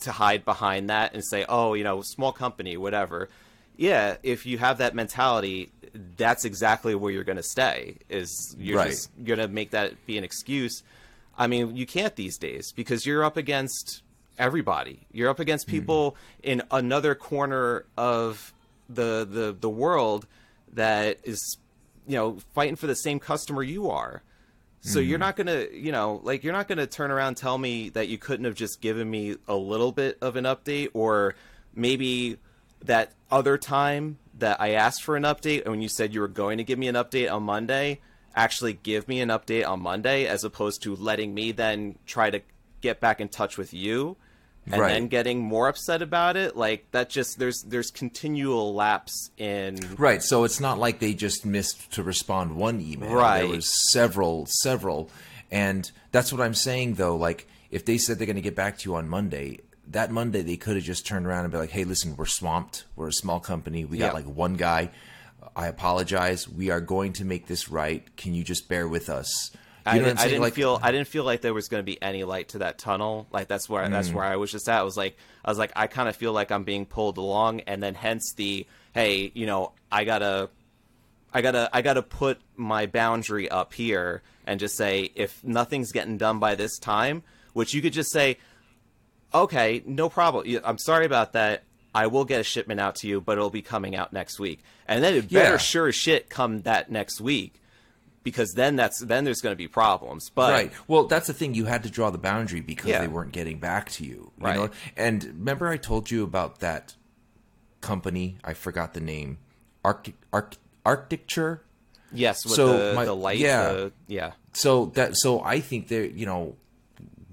[SPEAKER 2] to hide behind that and say, oh, you know, small company, whatever. Yeah, if you have that mentality, that's exactly where you're going to stay. Is you're
[SPEAKER 1] Right.
[SPEAKER 2] just going to make that be an excuse. I mean, you can't these days because you're up against everybody. You're up against hmm. people in another corner of the the the world that is, you know, fighting for the same customer you are. So you're hmm. not gonna, you know, like you're not gonna turn around and tell me that you couldn't have just given me a little bit of an update, or maybe that other time that I asked for an update and when you said you were going to give me an update on Monday, actually give me an update on Monday, as opposed to letting me then try to get back in touch with you and
[SPEAKER 1] Right.
[SPEAKER 2] then getting more upset about it. Like that, just there's there's continual lapse in
[SPEAKER 1] Right. So it's not like they just missed to respond one email.
[SPEAKER 2] Right.
[SPEAKER 1] There was several, several. And that's what I'm saying though. Like if they said they're going to get back to you on Monday, that Monday they could have just turned around and be like, "Hey, listen, we're swamped. We're a small company. We got like one guy. I apologize. We are going to make this right. Can you just bear with us?" You
[SPEAKER 2] I, didn't, I didn't
[SPEAKER 1] Like-
[SPEAKER 2] feel I didn't feel like there was going to be any light to that tunnel. Like that's where that's
[SPEAKER 1] Mm.
[SPEAKER 2] where I was just at. I was like I was like I kind of feel like I'm being pulled along, and then hence the hey, you know, I gotta I gotta I gotta put my boundary up here and just say if nothing's getting done by this time, which you could just say, okay, no problem. I'm sorry about that. I will get a shipment out to you, but it'll be coming out next week. And then it better
[SPEAKER 1] Yeah.
[SPEAKER 2] sure as shit come that next week because then that's then there's going to be problems. But
[SPEAKER 1] right. Well, that's the thing. You had to draw the boundary because
[SPEAKER 2] Yeah.
[SPEAKER 1] they weren't getting back to you. you
[SPEAKER 2] Right.
[SPEAKER 1] know? And remember, I told you about that company. I forgot the name. Arc, Arc, Arcticture.
[SPEAKER 2] yes, with
[SPEAKER 1] So
[SPEAKER 2] the,
[SPEAKER 1] my-
[SPEAKER 2] the light,
[SPEAKER 1] yeah.
[SPEAKER 2] the- yeah,
[SPEAKER 1] So that. So I think that you know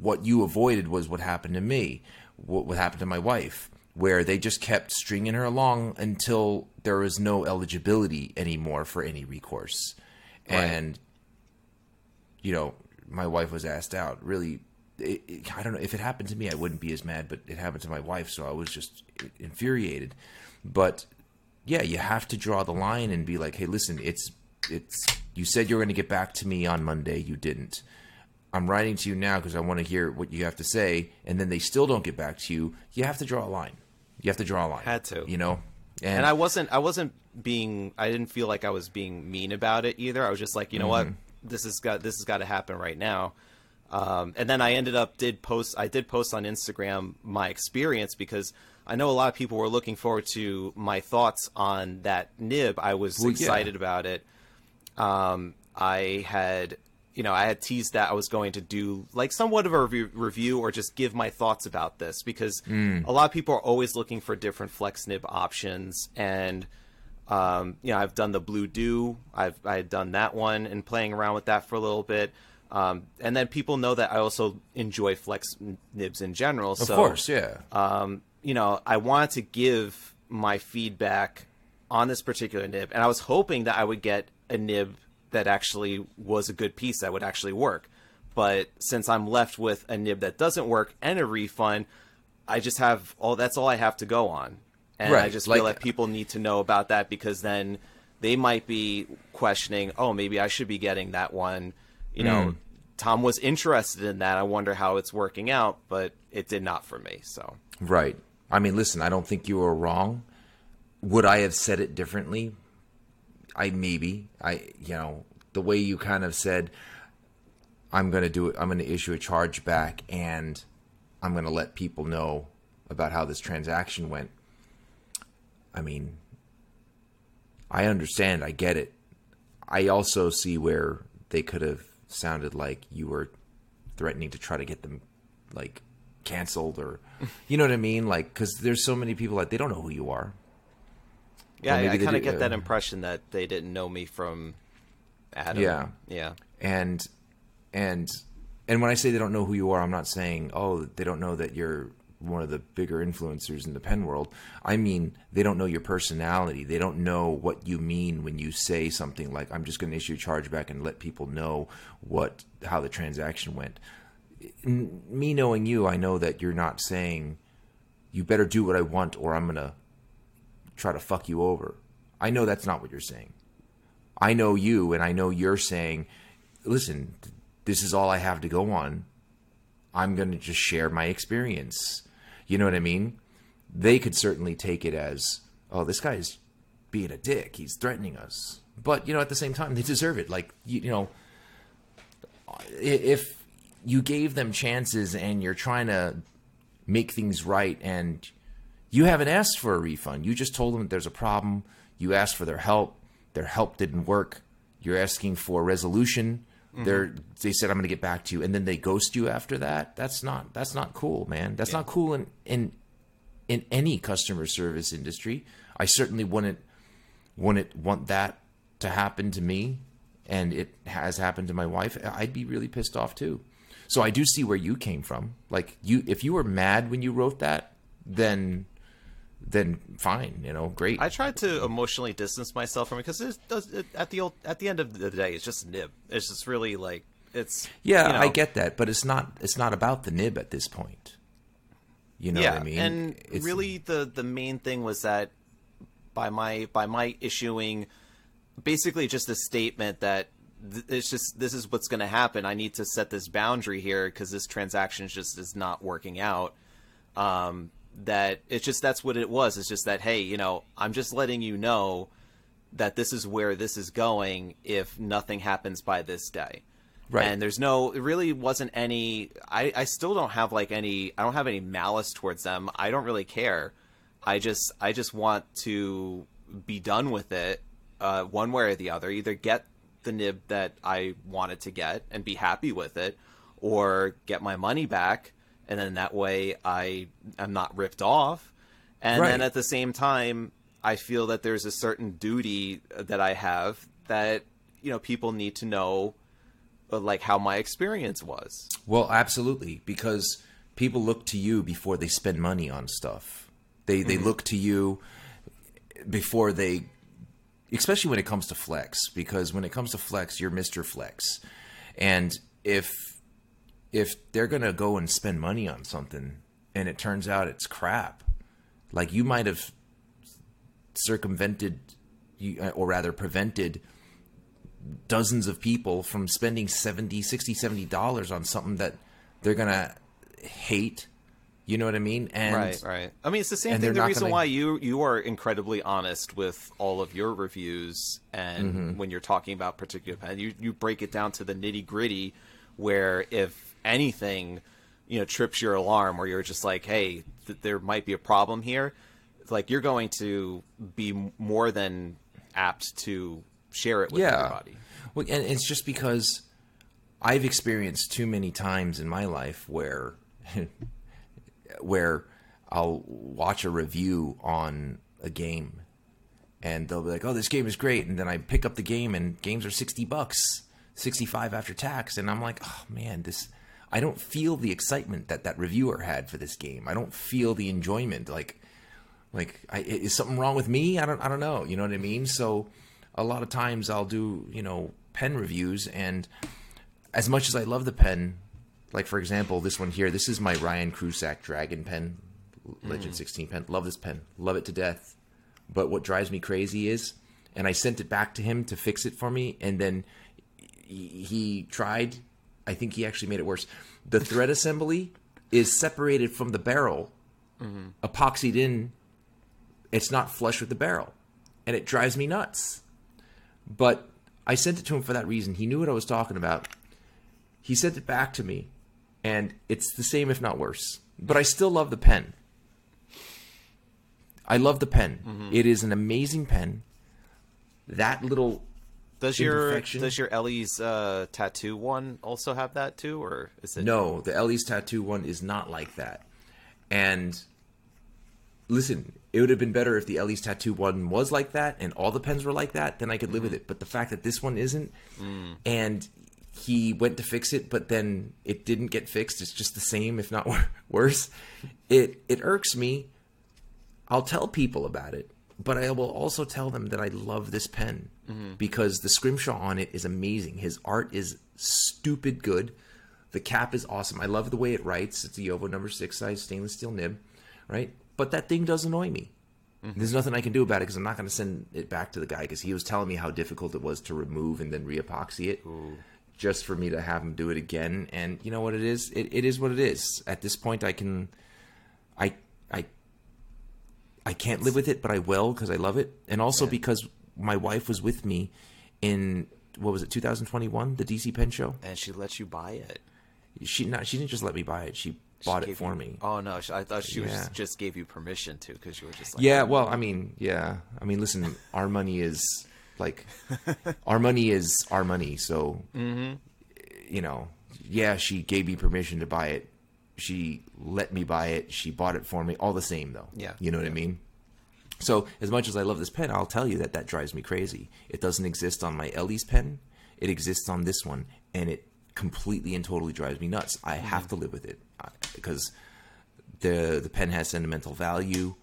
[SPEAKER 1] what you avoided was what happened to me. What, what happened to my wife, where they just kept stringing her along until there was no eligibility anymore for any recourse, and you know, my wife was asked out. Really, it, it, I don't know if it happened to me, I wouldn't be as mad, but it happened to my wife, so I was just infuriated. But yeah, you have to draw the line and be like, hey, listen, it's it's. You said you were going to get back to me on Monday, you didn't. I'm writing to you now because I want to hear what you have to say, and then they still don't get back to you. You have to draw a line. You have to draw a line.
[SPEAKER 2] Had to.
[SPEAKER 1] you know.
[SPEAKER 2] and I wasn't I wasn't being I didn't feel like I was being mean about it either. I was just like, you know what,
[SPEAKER 1] Mm-hmm.
[SPEAKER 2] this has got this has got to happen right now. Um, and then I ended up did post I did post on Instagram my experience because I know a lot of people were looking forward to my thoughts on that nib. I was
[SPEAKER 1] Well, yeah.
[SPEAKER 2] excited about it. Um, I had you know I had teased that I was going to do like somewhat of a review, review or just give my thoughts about this because
[SPEAKER 1] Mm.
[SPEAKER 2] a lot of people are always looking for different flex nib options and um, you know I've done the blue dew I've I had done that one and playing around with that for a little bit um, and then people know that I also enjoy flex nibs in general
[SPEAKER 1] of
[SPEAKER 2] so
[SPEAKER 1] course, yeah.
[SPEAKER 2] um, you know, I wanted to give my feedback on this particular nib, and I was hoping that I would get a nib that actually was a good piece that would actually work. But since I'm left with a nib that doesn't work and a refund, I just have all that's all I have to go on. And I
[SPEAKER 1] Right,
[SPEAKER 2] just
[SPEAKER 1] like-
[SPEAKER 2] feel that people need to know about that because then they might be questioning, oh, maybe I should be getting that one. You know,
[SPEAKER 1] Mm.
[SPEAKER 2] Tom was interested in that. I wonder how it's working out, but it did not for me. So
[SPEAKER 1] Right. I mean, listen, I don't think you were wrong. Would I have said it differently? I maybe. I you know, the way you kind of said I'm going to do it, I'm going to issue a charge back and I'm going to let people know about how this transaction went. I mean, I understand, I get it. I also see where they could have sounded like you were threatening to try to get them like canceled or you know what I mean like cuz there's so many people that they don't know who you are.
[SPEAKER 2] Yeah, I, I
[SPEAKER 1] they
[SPEAKER 2] kind of get that
[SPEAKER 1] uh,
[SPEAKER 2] impression that they didn't know me from Adam.
[SPEAKER 1] Yeah.
[SPEAKER 2] yeah,
[SPEAKER 1] and and and when I say they don't know who you are, I'm not saying oh they don't know that you're one of the bigger influencers in the pen world. I mean they don't know your personality. They don't know what you mean when you say something like I'm just going to issue a chargeback and let people know what how the transaction went. n- me knowing you, I know that you're not saying you better do what I want or I'm gonna try to fuck you over. I know that's not what you're saying. I know you, and I know you're saying, listen, this is all I have to go on. I'm going to just share my experience. You know what I mean? They could certainly take it as, oh, this guy's being a dick. He's threatening us. But, you know, at the same time, they deserve it. Like, you, you know, if you gave them chances and you're trying to make things right and you haven't asked for a refund, you just told them there's a problem, you asked for their help, their help didn't work, you're asking for resolution. Mm-hmm. They're they said I'm going to get back to you, and then they ghost you after that. That's not that's not cool, man. That's not cool in in in any customer service industry. I certainly wouldn't wouldn't want that to happen to me, and it has happened to my wife. I'd be really pissed off too. So I do see where you came from. Like you, if you were mad when you wrote that, then then fine, you know, great.
[SPEAKER 2] I tried to emotionally distance myself from it because it does it, at the old, at the end of the day, it's just a nib. It's just really like it's
[SPEAKER 1] yeah,
[SPEAKER 2] you know,
[SPEAKER 1] I get that, but it's not it's not about the nib at this point. You know
[SPEAKER 2] yeah,
[SPEAKER 1] what I mean?
[SPEAKER 2] and
[SPEAKER 1] It's-
[SPEAKER 2] really the the main thing was that by my by my issuing basically just a statement that th- it's just this is what's going to happen. I need to set this boundary here because this transaction just is not working out. Um, that it's just that's what it was. It's just that hey, you know, I'm just letting you know that this is where this is going if nothing happens by this day.
[SPEAKER 1] Right.
[SPEAKER 2] And there's no, it really wasn't any. I, I still don't have like any. I don't have any malice towards them. I don't really care. I just, I just want to be done with it, uh, one way or the other. Either get the nib that I wanted to get and be happy with it, or get my money back, and then that way I am not ripped off. And
[SPEAKER 1] Right.
[SPEAKER 2] then at the same time, I feel that there's a certain duty that I have that you know people need to know uh, like how my experience was.
[SPEAKER 1] Well, absolutely, because people look to you before they spend money on stuff. They they look to you before they especially when it comes to flex because when it comes to flex, you're Mr. Flex. And if if they're going to go and spend money on something and it turns out it's crap, like you might have circumvented or rather prevented dozens of people from spending 70 60 70 dollars on something that they're gonna hate you know what i mean and
[SPEAKER 2] right, right. I mean, it's the same thing. The reason
[SPEAKER 1] gonna-
[SPEAKER 2] why you you are incredibly honest with all of your reviews, and
[SPEAKER 1] Mm-hmm.
[SPEAKER 2] when you're talking about particular you you break it down to the nitty gritty. Where if anything, you know, trips your alarm, where you're just like, hey, th- there might be a problem here. Like you're going to be more than apt to share it with
[SPEAKER 1] yeah
[SPEAKER 2] everybody.
[SPEAKER 1] well and it's just because i've experienced too many times in my life where <laughs> where i'll watch a review on a game and they'll be like oh this game is great and then i pick up the game and games are 60 bucks 65 after tax and i'm like oh man this i don't feel the excitement that that reviewer had for this game. I don't feel the enjoyment like like I, is something wrong with me? I don't i don't know you know what i mean? So a lot of times i'll do you know pen reviews and as much as i love the pen like for example this one here this is my ryan Krusac dragon pen legend hmm. 16 pen. Love this pen. Love it to death. But what drives me crazy is and i sent it back to him to fix it for me and then he, he tried i think he actually made it worse. The thread assembly is separated from the barrel epoxied in. It's not flush with the barrel and it drives me nuts. But i sent it to him for that reason. He knew what i was talking about. He sent it back to me and it's the same if not worse. But i still love the pen. I love the pen. Mm-hmm. It is an amazing pen. That little
[SPEAKER 2] Does your does your Ellie's uh, tattoo one also have that too, or is it
[SPEAKER 1] No, the Ellie's tattoo one is not like that. And listen, it would have been better if the Ellie's tattoo one was like that and all the pens were like that, then I could live with it. But the fact that this one isn't, and he went to fix it, but then it didn't get fixed. It's just the same, if not <laughs> worse. It it irks me. I'll tell people about it, but I will also tell them that I love this pen mm-hmm. because the scrimshaw on it is amazing. His art is stupid good. The cap is awesome. I love the way it writes. It's a Jowo number six size stainless steel nib, right? But that thing does annoy me. Mm-hmm. There's nothing I can do about it because I'm not going to send it back to the guy because he was telling me how difficult it was to remove and then reepoxy it, just for me to have him do it again. And you know what it is? It, it is what it is. At this point, I can, I, I, can't live with it, but I will because I love it, and also because my wife was with me in what was it 2021 the DC Pen show.
[SPEAKER 2] And she let you buy it.
[SPEAKER 1] She not she didn't just let me buy it. She bought it for
[SPEAKER 2] you-
[SPEAKER 1] me.
[SPEAKER 2] Oh no, she- I thought she
[SPEAKER 1] Yeah.
[SPEAKER 2] was just gave you permission to because you were just like,
[SPEAKER 1] Yeah, oh, well, I mean, yeah. I mean, listen, <laughs> our money is like <laughs> our money is our money, so mm-hmm. you know, yeah, she gave me permission to buy it. She let me buy it. She bought it for me. All the same, though.
[SPEAKER 2] Yeah.
[SPEAKER 1] you know what I mean. So, as much as I love this pen, I'll tell you that that drives me crazy. It doesn't exist on my Ellie's pen. It exists on this one, and it completely and totally drives me nuts. I have to live with it uh, because the the pen has sentimental value.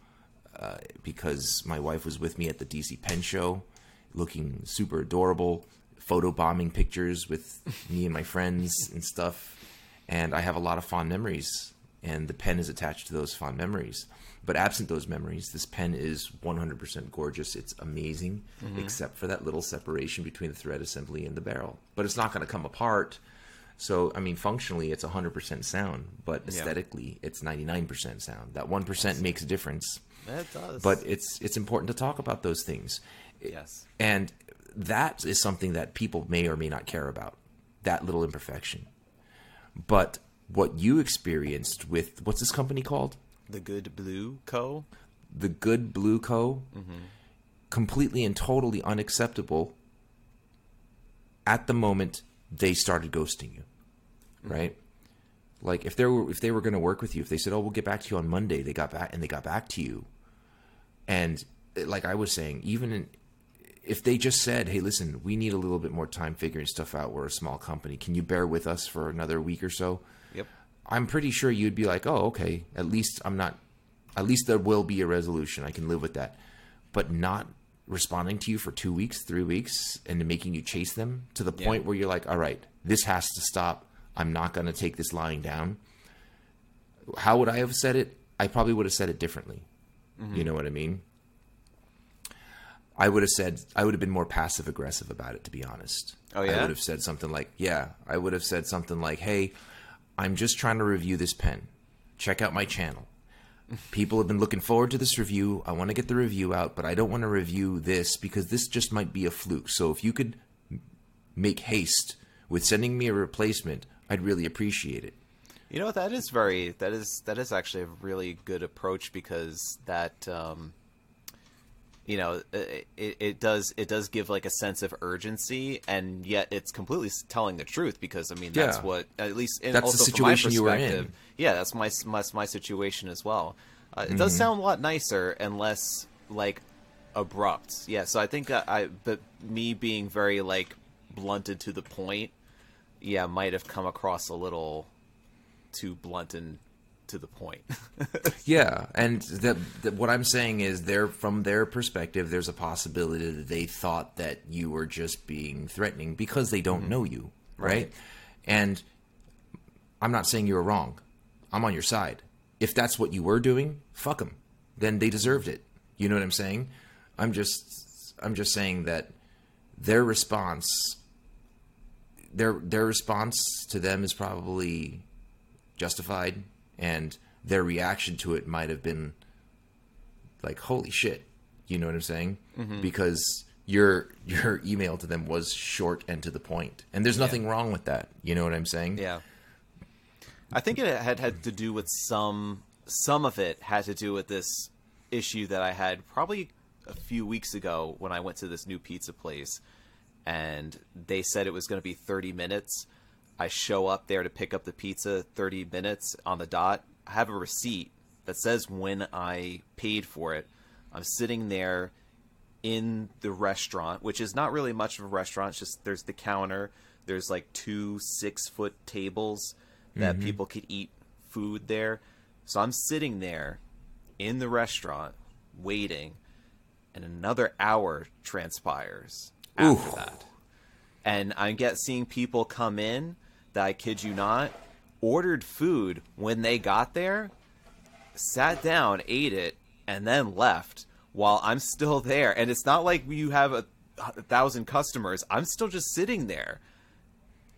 [SPEAKER 1] Uh, because my wife was with me at the DC Pen Show, looking super adorable, photo bombing pictures with me and my friends and stuff. And I have a lot of fond memories, and the pen is attached to those fond memories. But absent those memories, this pen is 100% gorgeous. It's amazing, except for that little separation between the thread assembly and the barrel. But it's not going to come apart. So, I mean, functionally, it's 100% sound, but aesthetically, it's 99% sound. That 1% makes a difference
[SPEAKER 2] it does.
[SPEAKER 1] but it's it's important to talk about those things
[SPEAKER 2] yes,
[SPEAKER 1] and that is something that people may or may not care about that little imperfection but what you experienced with what's this company called?
[SPEAKER 2] The Good Blue Co.
[SPEAKER 1] the good blue co. Mm-hmm. Completely and totally unacceptable at the moment they started ghosting you mm-hmm. right? Like if they were if they were going to work with you if they said oh we'll get back to you on monday they got back and they got back to you. And like i was saying even in, if they just said hey listen we need a little bit more time figuring stuff out we're a small company can you bear with us for another week or so
[SPEAKER 2] Yep.
[SPEAKER 1] I'm pretty sure you'd be like, oh, okay, at least I'm not, at least there will be a resolution. I can live with that. But not responding to you for two weeks, three weeks, and making you chase them to the point where you're like, all right, this has to stop. I'm not going to take this lying down. How would I have said it? I probably would have said it differently. Mm-hmm. You know what I mean? I would have said, I would have been more passive aggressive about it, to be honest.
[SPEAKER 2] Oh,
[SPEAKER 1] I would have said something like, yeah, I would have said something like, hey, I'm just trying to review this pen. Check out my channel. People have been looking forward to this review. I want to get the review out, but I don't want to review this because this just might be a fluke. So if you could make haste with sending me a replacement, I'd really appreciate it.
[SPEAKER 2] You know that is very that is that is actually a really good approach because that um, you know it, it, it does it does give like a sense of urgency and yet it's completely telling the truth because I mean that's
[SPEAKER 1] Yeah.
[SPEAKER 2] what at least in,
[SPEAKER 1] That's the
[SPEAKER 2] also from my
[SPEAKER 1] situation you were in.
[SPEAKER 2] Yeah, that's my my, my situation as well. Uh, it
[SPEAKER 1] Mm-hmm.
[SPEAKER 2] does sound a lot nicer and less like abrupt. Yeah, so I think I, I but me being very like blunted to the point, yeah, might have come across a little too blunt and to the point. <laughs> <laughs>
[SPEAKER 1] Yeah, and what I'm saying is, there from their perspective, there's a possibility that they thought that you were just being threatening because they don't mm-hmm. know you, right?
[SPEAKER 2] Right.
[SPEAKER 1] And I'm not saying you were wrong. I'm on your side. If that's what you were doing, fuck them. Then they deserved it. You know what I'm saying? I'm just, I'm just saying that their response, their their response to them is probably justified and their reaction to it might have been like holy shit you know what i'm saying mm-hmm. because your your email to them was short and to the point and there's nothing wrong with that you know what i'm saying
[SPEAKER 2] yeah. I think it had had to do with some some of it had to do with this issue that I had probably a few weeks ago when I went to this new pizza place and they said it was going to be 30 minutes. I show up there to pick up the pizza 30 minutes on the dot. I have a receipt that says when I paid for it. I'm sitting there in the restaurant, which is not really much of a restaurant. It's just there's the counter. There's like two six foot tables that mm-hmm. people could eat food there. So I'm sitting there in the restaurant waiting, and another hour transpires after that. And I get seeing people come in that I kid you not, ordered food when they got there, sat down, ate it, and then left while I'm still <laughs> there. And it's not like you have a, a thousand customers. I'm still just sitting there.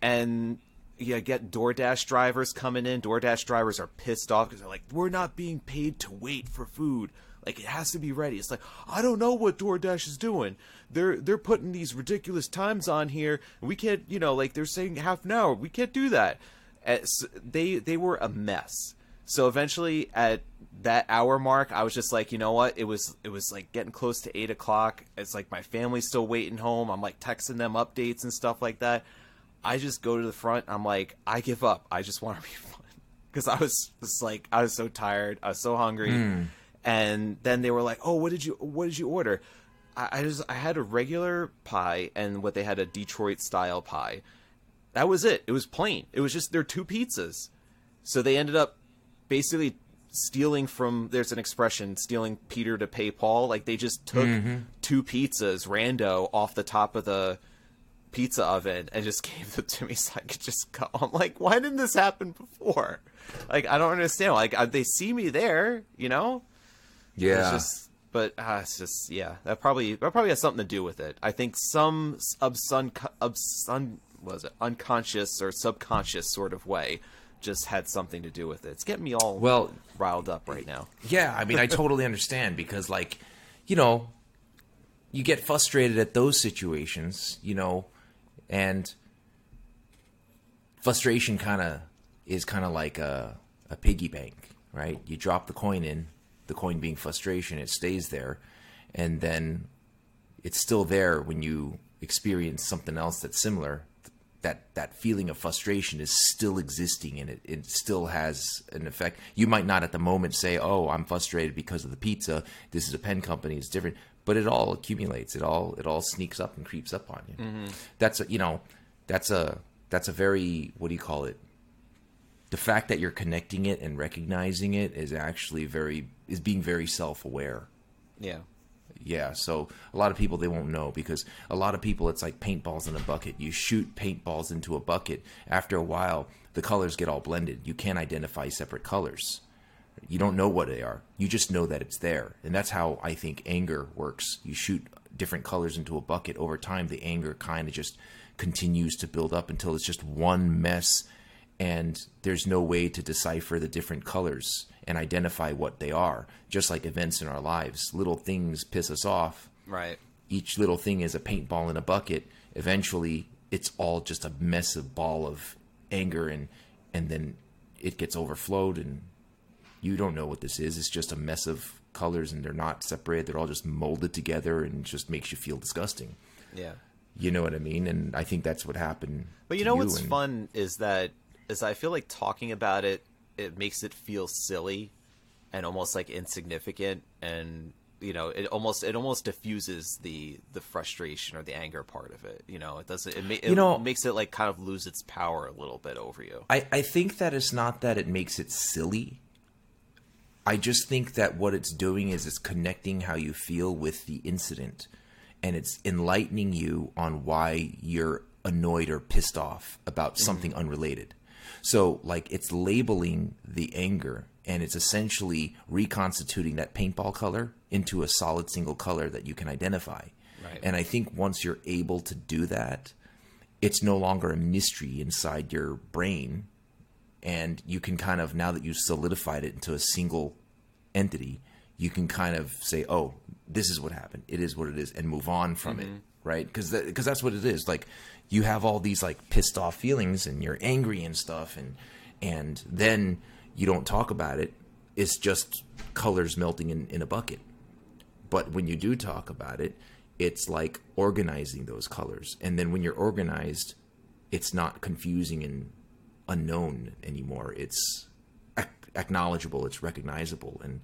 [SPEAKER 2] And you get DoorDash drivers coming in. DoorDash drivers are pissed off because they're like, we're not being paid to wait for food. Like it has to be ready. It's like I don't know what DoorDash is doing. They're they're putting these ridiculous times on here. We can't, you know, like they're saying half an hour. We can't do that. Eh, As they they were a mess. So eventually, at that hour mark, I was just like, you know what? It was it was like getting close to eight o'clock. It's like my family's still waiting home. I'm like texting them updates and stuff like that. I just go to the front. I'm like, I give up. I just want to be <laughs> fun because I was just like, I was so tired. I was so hungry. Hmm. And then they were like, "Oh, what did you what did you order?" I, I just I had a regular pie and what they had a Detroit style pie. That was it. It was plain. It was just they're two pizzas. So they ended up basically stealing from there's an expression stealing Peter to pay Paul. Like they just took two pizzas rando off the top of the pizza oven and just <laughs> gave them to me so I could just go. I'm like, why didn't this happen before? Like I don't understand. Like uh, they see me there, you know.
[SPEAKER 1] Yeah.
[SPEAKER 2] Just, but uh, it's just, yeah, that probably that probably has something to do with it. I think some subsun, subsun, was it unconscious or subconscious sort of way just had something to do with it. It's getting me all
[SPEAKER 1] Well-
[SPEAKER 2] riled up right now.
[SPEAKER 1] Yeah, I mean, I totally understand because, like, you know, you get frustrated at those situations, you know, and frustration kind of is kind of like a, a piggy bank, right? You drop the coin in, the coin being frustration, it stays there, and then it's still there when you experience something else that's similar. That that feeling of frustration is still existing, and it, it still has an effect. You might not at the moment say, "Oh, I'm frustrated because of the pizza. This is a pen company. It's different," but it all accumulates. It all it all sneaks up and creeps up on you. Mm-hmm. That's a, you know, that's a that's a very what do you call it? The fact that you're connecting it and recognizing it is actually very is being very self aware
[SPEAKER 2] Yeah.
[SPEAKER 1] yeah so a lot of people they won't know because a lot of people it's like paintballs in a bucket. You shoot paintballs into a bucket. After a while the colors get all blended. You can't identify separate colors. You don't know what they are. You just know that it's there. And that's how i think anger works. You shoot different colors into a bucket. Over time the anger kind of just continues to build up until it's just one mess and there's no way to decipher the different colors and identify what they are. Just like events in our lives little things piss us off.
[SPEAKER 2] Right.
[SPEAKER 1] each little thing is a paintball in a bucket. Eventually it's all just a massive ball of anger and and then it gets overflowed and you don't know what this is. It's just a mess of colors and they're not separated. They're all just molded together and just makes you feel disgusting.
[SPEAKER 2] Yeah.
[SPEAKER 1] you know what i mean? And i think that's what happened
[SPEAKER 2] But you know what's
[SPEAKER 1] and-
[SPEAKER 2] fun is that is I feel like talking about it it makes it feel silly and almost like insignificant and you know it almost it almost diffuses the the frustration or the anger part of it you know it doesn't it, ma- it
[SPEAKER 1] You know-
[SPEAKER 2] makes it like kind of lose its power a little bit over you
[SPEAKER 1] I, I think that it's not that it makes it silly. I just think that what it's doing is it's connecting how you feel with the incident and it's enlightening you on why you're annoyed or pissed off about mm-hmm. something unrelated. So, like, it's labeling the anger and it's essentially reconstituting that paintball color into a solid single color that you can identify.
[SPEAKER 2] Right.
[SPEAKER 1] And I think once you're able to do that, it's no longer a mystery inside your brain and you can kind of now that you've solidified it into a single entity you can kind of say oh this is what happened it is what it is and move on from it mm-hmm. right because because that's what it is like you have all these like pissed off feelings and you're angry and stuff and and then you don't talk about it it's just colors melting in, in a bucket. But when you do talk about it it's like organizing those colors. And then when you're organized it's not confusing and unknown anymore. It's ac- acknowledgeable it's recognizable. And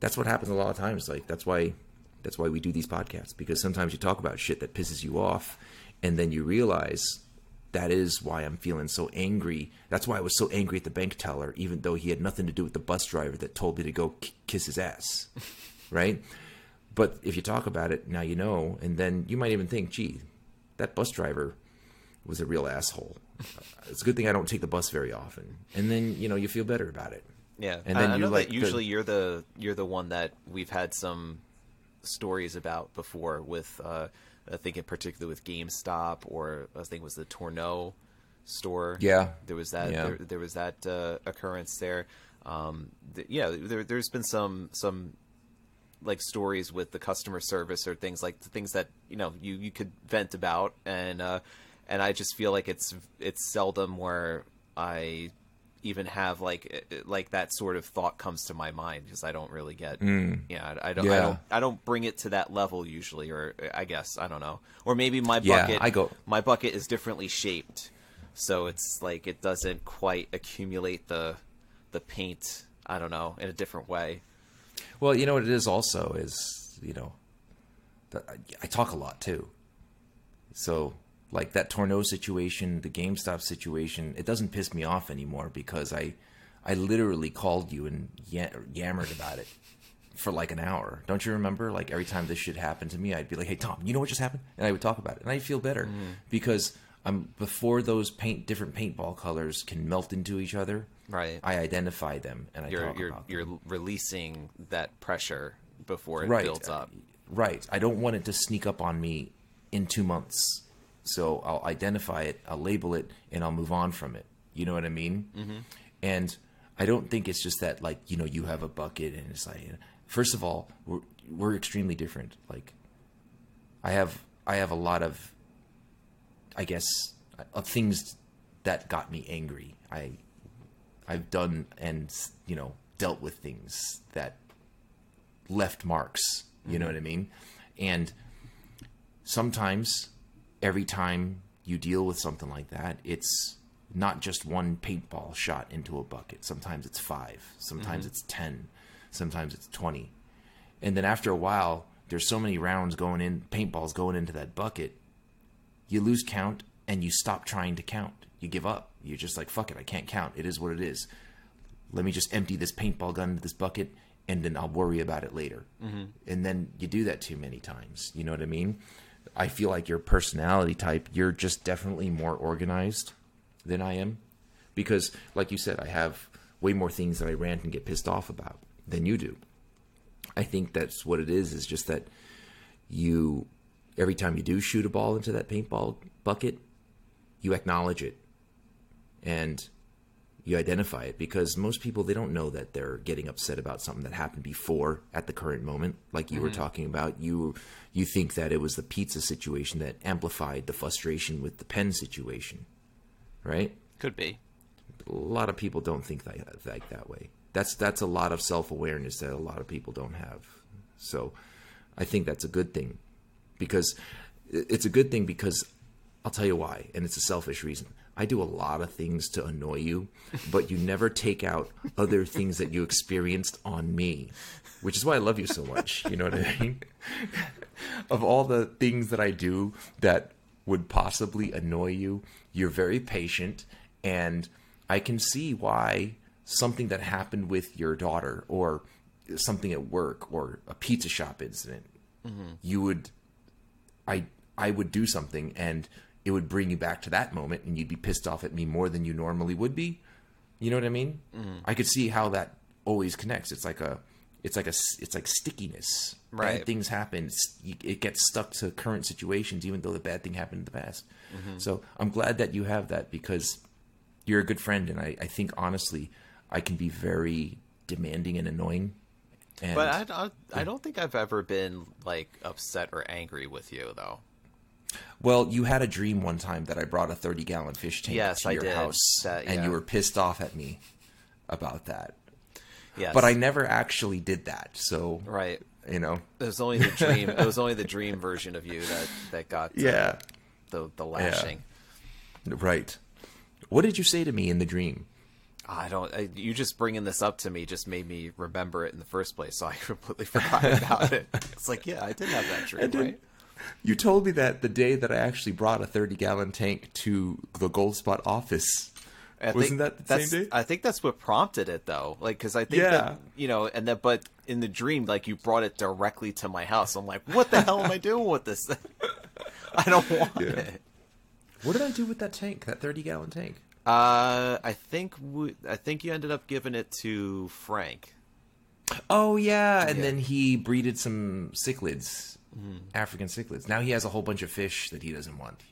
[SPEAKER 1] that's what happens a lot of times. Like that's why that's why we do these podcasts because sometimes you talk about shit that pisses you off and then you realize that is why I'm feeling so angry. That's why I was so angry at the bank teller, even though he had nothing to do with the bus driver that told me to go k- kiss his ass, <laughs> right? But if you talk about it, now you know, and then you might even think, gee, that bus driver was a real asshole. <laughs> it's a good thing I don't take the bus very often. And then you know you feel better about it.
[SPEAKER 2] Yeah,
[SPEAKER 1] And then
[SPEAKER 2] I
[SPEAKER 1] you
[SPEAKER 2] know
[SPEAKER 1] like
[SPEAKER 2] that
[SPEAKER 1] the-
[SPEAKER 2] usually you're the you're the one that we've had some stories about before with uh, I think in particular with GameStop or I think it was the Tourneau store.
[SPEAKER 1] Yeah.
[SPEAKER 2] there was that
[SPEAKER 1] Yeah.
[SPEAKER 2] there, there was that uh, occurrence there. Um, th- yeah, there, there's been some some like stories with the customer service or things like the things that you know you you could vent about and uh and I just feel like it's it's seldom where I even have like uh, like that sort of thought comes to my mind because I don't really get yeah I, I don't I
[SPEAKER 1] Mm.
[SPEAKER 2] Don't I don't bring it to that level usually or uh, I guess I don't know or maybe my bucket Yeah,
[SPEAKER 1] I go-
[SPEAKER 2] my bucket is differently shaped so it's like it doesn't quite accumulate the the paint I don't know in a different way
[SPEAKER 1] Well, you know what it is also is you know, that I, I talk a lot too. So like that Tourneau situation, the GameStop situation, it doesn't piss me off anymore because I, I literally called you and yammered about it for like an hour. Don't you remember? Like every time this shit happened to me, I'd be like, "Hey Tom, you know what just happened?" And I would talk about it, and I'd feel better mm-hmm. because I'm before those paint different paintball colors can melt into each other.
[SPEAKER 2] Right.
[SPEAKER 1] I identify them and I
[SPEAKER 2] you're
[SPEAKER 1] talk
[SPEAKER 2] you're
[SPEAKER 1] about them.
[SPEAKER 2] you're releasing that pressure before it
[SPEAKER 1] right.
[SPEAKER 2] builds up.
[SPEAKER 1] Right. I don't want it to sneak up on me in two months. So I'll identify it, I'll label it, and I'll move on from it. You know what I mean? Mm-hmm. And I don't think it's just that, like, you know, you have a bucket and it's like, first of all, we're, we're extremely different. Like, I have, I have a lot of, I guess, of things that got me angry. I, I've done and, you know, dealt with things that left marks. You know what I mean? And sometimes, every time you deal with something like that, it's not just one paintball shot into a bucket. Sometimes it's five. Sometimes it's 10. Sometimes it's 20. And then after a while, there's so many rounds going in, paintballs going into that bucket, you lose count and you stop trying to count. You give up. You're just like, fuck it, I can't count. It is what it is. Let me just empty this paintball gun into this bucket and then I'll worry about it later. Mm-hmm. And then you do that too many times. You know what I mean? I feel like your personality type, you're just definitely more organized than I am. Because, like you said, I have way more things that I rant and get pissed off about than you do. I think that's what it is, is just that you, every time you do shoot a ball into that paintball bucket, you acknowledge it and you identify it because most people they don't know that they're getting upset about something that happened before at the current moment like you were mm-hmm. talking about you you think that it was the pizza situation that amplified the frustration with the pen situation right
[SPEAKER 2] Could be.
[SPEAKER 1] a lot of people don't think that like that way. That's that's a lot of self awareness that a lot of people don't have. So, I think that's a good thing, because it's a good thing because I'll tell you why, and it's a selfish reason. I do a lot of things to annoy you, but you never take out other things that you experienced on me, which is why I love you so much. You know what I mean? of all the things that I do that would possibly annoy you, you're very patient, and I can see why something that happened with your daughter or something at work or a pizza shop incident, mm-hmm. you would I I would do something and it would bring you back to that moment and you'd be pissed off at me more than you normally would be. You know what I mean? Mm-hmm. I could see how that always connects. It's like a it's like a it's like stickiness.
[SPEAKER 2] Right.
[SPEAKER 1] Bad things happen. You, it gets stuck to current situations, even though the bad thing happened in the past. Mm-hmm. So I'm glad that you have that because you're a good friend, and I, I think honestly, I can be very demanding and annoying. And
[SPEAKER 2] But I, I, I don't think I've ever been like upset or angry with you though.
[SPEAKER 1] Well, you had a dream one time that I brought a 30 gallon fish tank
[SPEAKER 2] Yes,
[SPEAKER 1] to
[SPEAKER 2] I
[SPEAKER 1] your
[SPEAKER 2] did.
[SPEAKER 1] house,
[SPEAKER 2] That-
[SPEAKER 1] and you were pissed off at me about that.
[SPEAKER 2] Yes.
[SPEAKER 1] But I never actually did that. So,
[SPEAKER 2] right.
[SPEAKER 1] you know,
[SPEAKER 2] It was only the dream. it was only the dream version of you that that got
[SPEAKER 1] Yeah.
[SPEAKER 2] the the lashing.
[SPEAKER 1] right. What did you say to me in the dream?
[SPEAKER 2] I don't. I, you just bringing this up to me just made me remember it in the first place, so I <laughs> completely forgot about it. It's like, yeah, I did have that dream, <laughs> right?
[SPEAKER 1] You told me that the day that I actually brought a 30 gallon tank to the Goldspot office.
[SPEAKER 2] I
[SPEAKER 1] Wasn't
[SPEAKER 2] think
[SPEAKER 1] that the
[SPEAKER 2] that's,
[SPEAKER 1] same day?
[SPEAKER 2] I think that's what prompted it, though. Like, because I think
[SPEAKER 1] Yeah.
[SPEAKER 2] that you know, and then but in the dream, like you brought it directly to my house. I'm like, what the hell am I doing with this? <laughs> I don't want it.
[SPEAKER 1] What did I do with that tank? That thirty gallon tank?
[SPEAKER 2] Uh, I think we, I think you ended up giving it to Frank.
[SPEAKER 1] Oh yeah, and
[SPEAKER 2] Yeah.
[SPEAKER 1] then he breeded some cichlids, Mm-hmm. African cichlids. Now he has a whole bunch of fish that he doesn't want.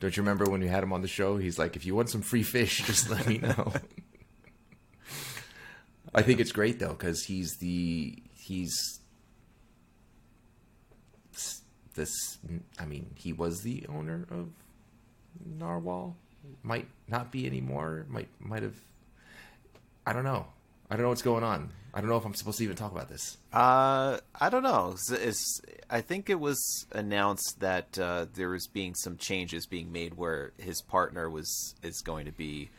[SPEAKER 1] Don't you remember when we had him on the show? He's like, if you want some free fish, <laughs> just let me know. I think it's great though because he's the he's this. I mean, he was the owner of Narwhal. Might not be anymore. Might might have. I don't know. I don't know what's going on. I don't know if I'm supposed to even talk about this.
[SPEAKER 2] Uh, I don't know. It's, it's- I think it was announced that uh, there was being some changes being made where his partner was is going to be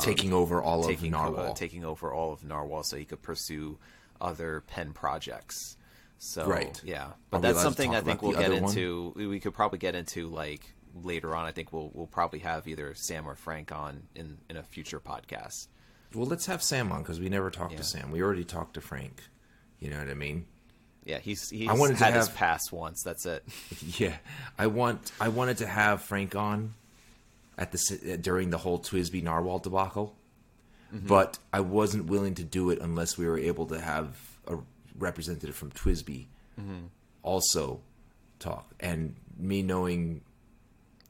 [SPEAKER 1] taking over all
[SPEAKER 2] taking
[SPEAKER 1] of Narwhal.
[SPEAKER 2] uh, taking over all of Narwhal, so he could pursue other pen projects. So
[SPEAKER 1] Right.
[SPEAKER 2] yeah, but
[SPEAKER 1] we
[SPEAKER 2] that's something I think we'll get
[SPEAKER 1] one?
[SPEAKER 2] into. We we could probably get into like later on. I think we'll we'll probably have either Sam or Frank on in in a future podcast.
[SPEAKER 1] Well, let's have Sam on because we never talked
[SPEAKER 2] Yeah.
[SPEAKER 1] to Sam. We already talked to Frank. You know what I mean?
[SPEAKER 2] Yeah, he's he's
[SPEAKER 1] I wanted to
[SPEAKER 2] had his
[SPEAKER 1] have-
[SPEAKER 2] pass once. That's it. <laughs>
[SPEAKER 1] Yeah, I want. I wanted to have Frank on at the during the whole TWSBI Narwhal debacle,
[SPEAKER 2] Mm-hmm.
[SPEAKER 1] but I wasn't willing to do it unless we were able to have a representative from TWSBI
[SPEAKER 2] Mm-hmm.
[SPEAKER 1] also talk. And me knowing,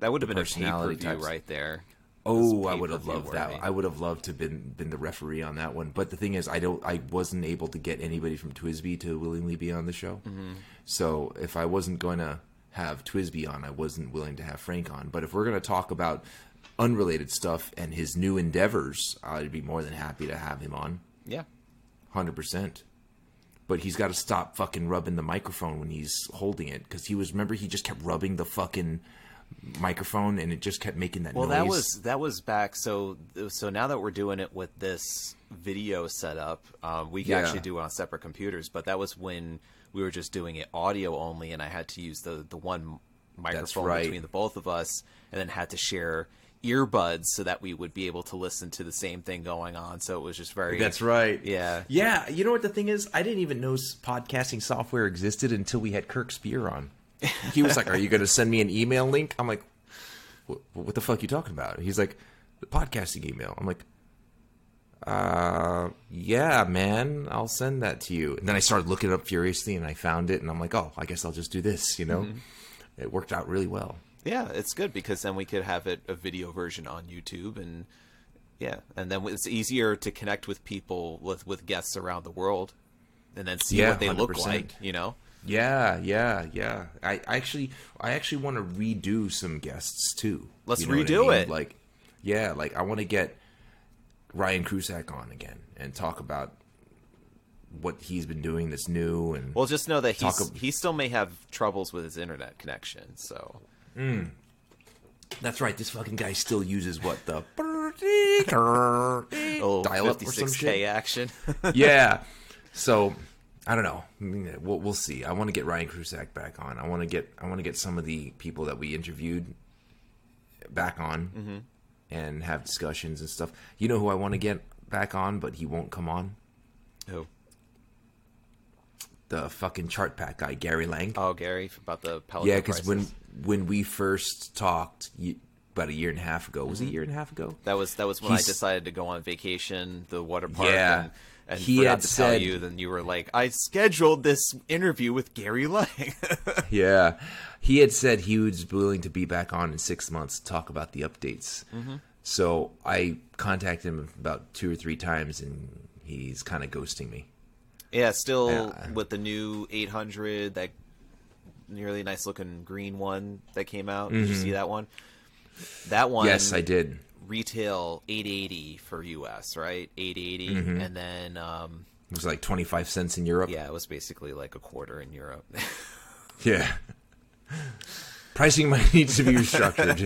[SPEAKER 2] That would have been a pay per view right there.
[SPEAKER 1] Oh, I would have loved that. I would have loved to have been been the referee on that one. But the thing is, I don't. I wasn't able to get anybody from TWSBI to willingly be on the show.
[SPEAKER 2] Mm-hmm.
[SPEAKER 1] So if I wasn't going to have TWSBI on, I wasn't willing to have Frank on. But if we're going to talk about unrelated stuff and his new endeavors, I'd be more than happy to have him on,
[SPEAKER 2] Yeah.
[SPEAKER 1] hundred percent. But he's got to stop fucking rubbing the microphone when he's holding it because he was. Remember, he just kept rubbing the fucking microphone and it just kept making that
[SPEAKER 2] Well,
[SPEAKER 1] noise.
[SPEAKER 2] that was that was back. So so now that we're doing it with this video setup, um, we can
[SPEAKER 1] Yeah.
[SPEAKER 2] actually do it on separate computers. But that was when we were just doing it audio only, and I had to use the the one microphone
[SPEAKER 1] right.
[SPEAKER 2] between the both of us, and then had to share earbuds so that we would be able to listen to the same thing going on. So it was just very.
[SPEAKER 1] That's right.
[SPEAKER 2] Yeah.
[SPEAKER 1] Yeah. You know what the thing is? I didn't even know podcasting software existed until we had Kirk Speer on. He was like, "Are you going to send me an email link?" I'm like, "What, the fuck are you talking about?" He's like, "The podcasting email." I'm like, "Uh, yeah, man, I'll send that to you." And then I started looking up furiously, and I found it, and I'm like, "Oh, I guess I'll just do this." You know, it worked out really well.
[SPEAKER 2] Yeah, it's good because then we could have it a video version on YouTube and yeah, and then it's easier to connect with people with with guests around the world and then see
[SPEAKER 1] Yeah,
[SPEAKER 2] what they look
[SPEAKER 1] 100%.
[SPEAKER 2] like, you know.
[SPEAKER 1] Yeah, yeah, yeah. I I actually, I actually want to redo some guests too.
[SPEAKER 2] Let's
[SPEAKER 1] You know what I
[SPEAKER 2] redo
[SPEAKER 1] mean?
[SPEAKER 2] it.
[SPEAKER 1] Like, yeah, like I want to get Ryan Krusac on again and talk about what he's been doing that's new and
[SPEAKER 2] Well, just know that he's,
[SPEAKER 1] ab-
[SPEAKER 2] he still may have troubles with his internet connection. So mm.
[SPEAKER 1] that's right. This fucking guy still uses what the <laughs>
[SPEAKER 2] oh,
[SPEAKER 1] dial up or some
[SPEAKER 2] 56k
[SPEAKER 1] shit.
[SPEAKER 2] action. <laughs>
[SPEAKER 1] yeah. So I don't know. We'll, we'll see. I want to get Ryan Krusac back on. I want to get I want to get some of the people that we interviewed back on
[SPEAKER 2] Mm-hmm.
[SPEAKER 1] and have discussions and stuff. You know who I want to get back on, but he won't come on.
[SPEAKER 2] oh.
[SPEAKER 1] The fucking Chartpak guy, Gary Lang.
[SPEAKER 2] oh, Gary about the Pelikan
[SPEAKER 1] yeah, because when when we first talked about a year and a half ago, was it a year and a half ago?
[SPEAKER 2] that was that was when I decided to go on vacation, the water park,
[SPEAKER 1] Yeah.
[SPEAKER 2] and, and
[SPEAKER 1] He
[SPEAKER 2] forgot
[SPEAKER 1] had
[SPEAKER 2] to tell
[SPEAKER 1] said-
[SPEAKER 2] you. Then you were like, I scheduled this interview with Gary Lang. <laughs>
[SPEAKER 1] Yeah, he had said he was willing to be back on in six months to talk about the updates.
[SPEAKER 2] Mm-hmm.
[SPEAKER 1] So I contacted him about two or three times, and he's kind of ghosting me.
[SPEAKER 2] Yeah, still
[SPEAKER 1] Yeah.
[SPEAKER 2] with the new 800, that nearly nice looking green one that came out. Did you see that one? That one.
[SPEAKER 1] Mm-hmm. yes, I did.
[SPEAKER 2] Retail 880 for US, right? 880,
[SPEAKER 1] Mm-hmm.
[SPEAKER 2] and then um,
[SPEAKER 1] It was like twenty five cents in Europe.
[SPEAKER 2] yeah, it was basically like a quarter in Europe. <laughs>
[SPEAKER 1] Yeah. Pricing might need to be restructured.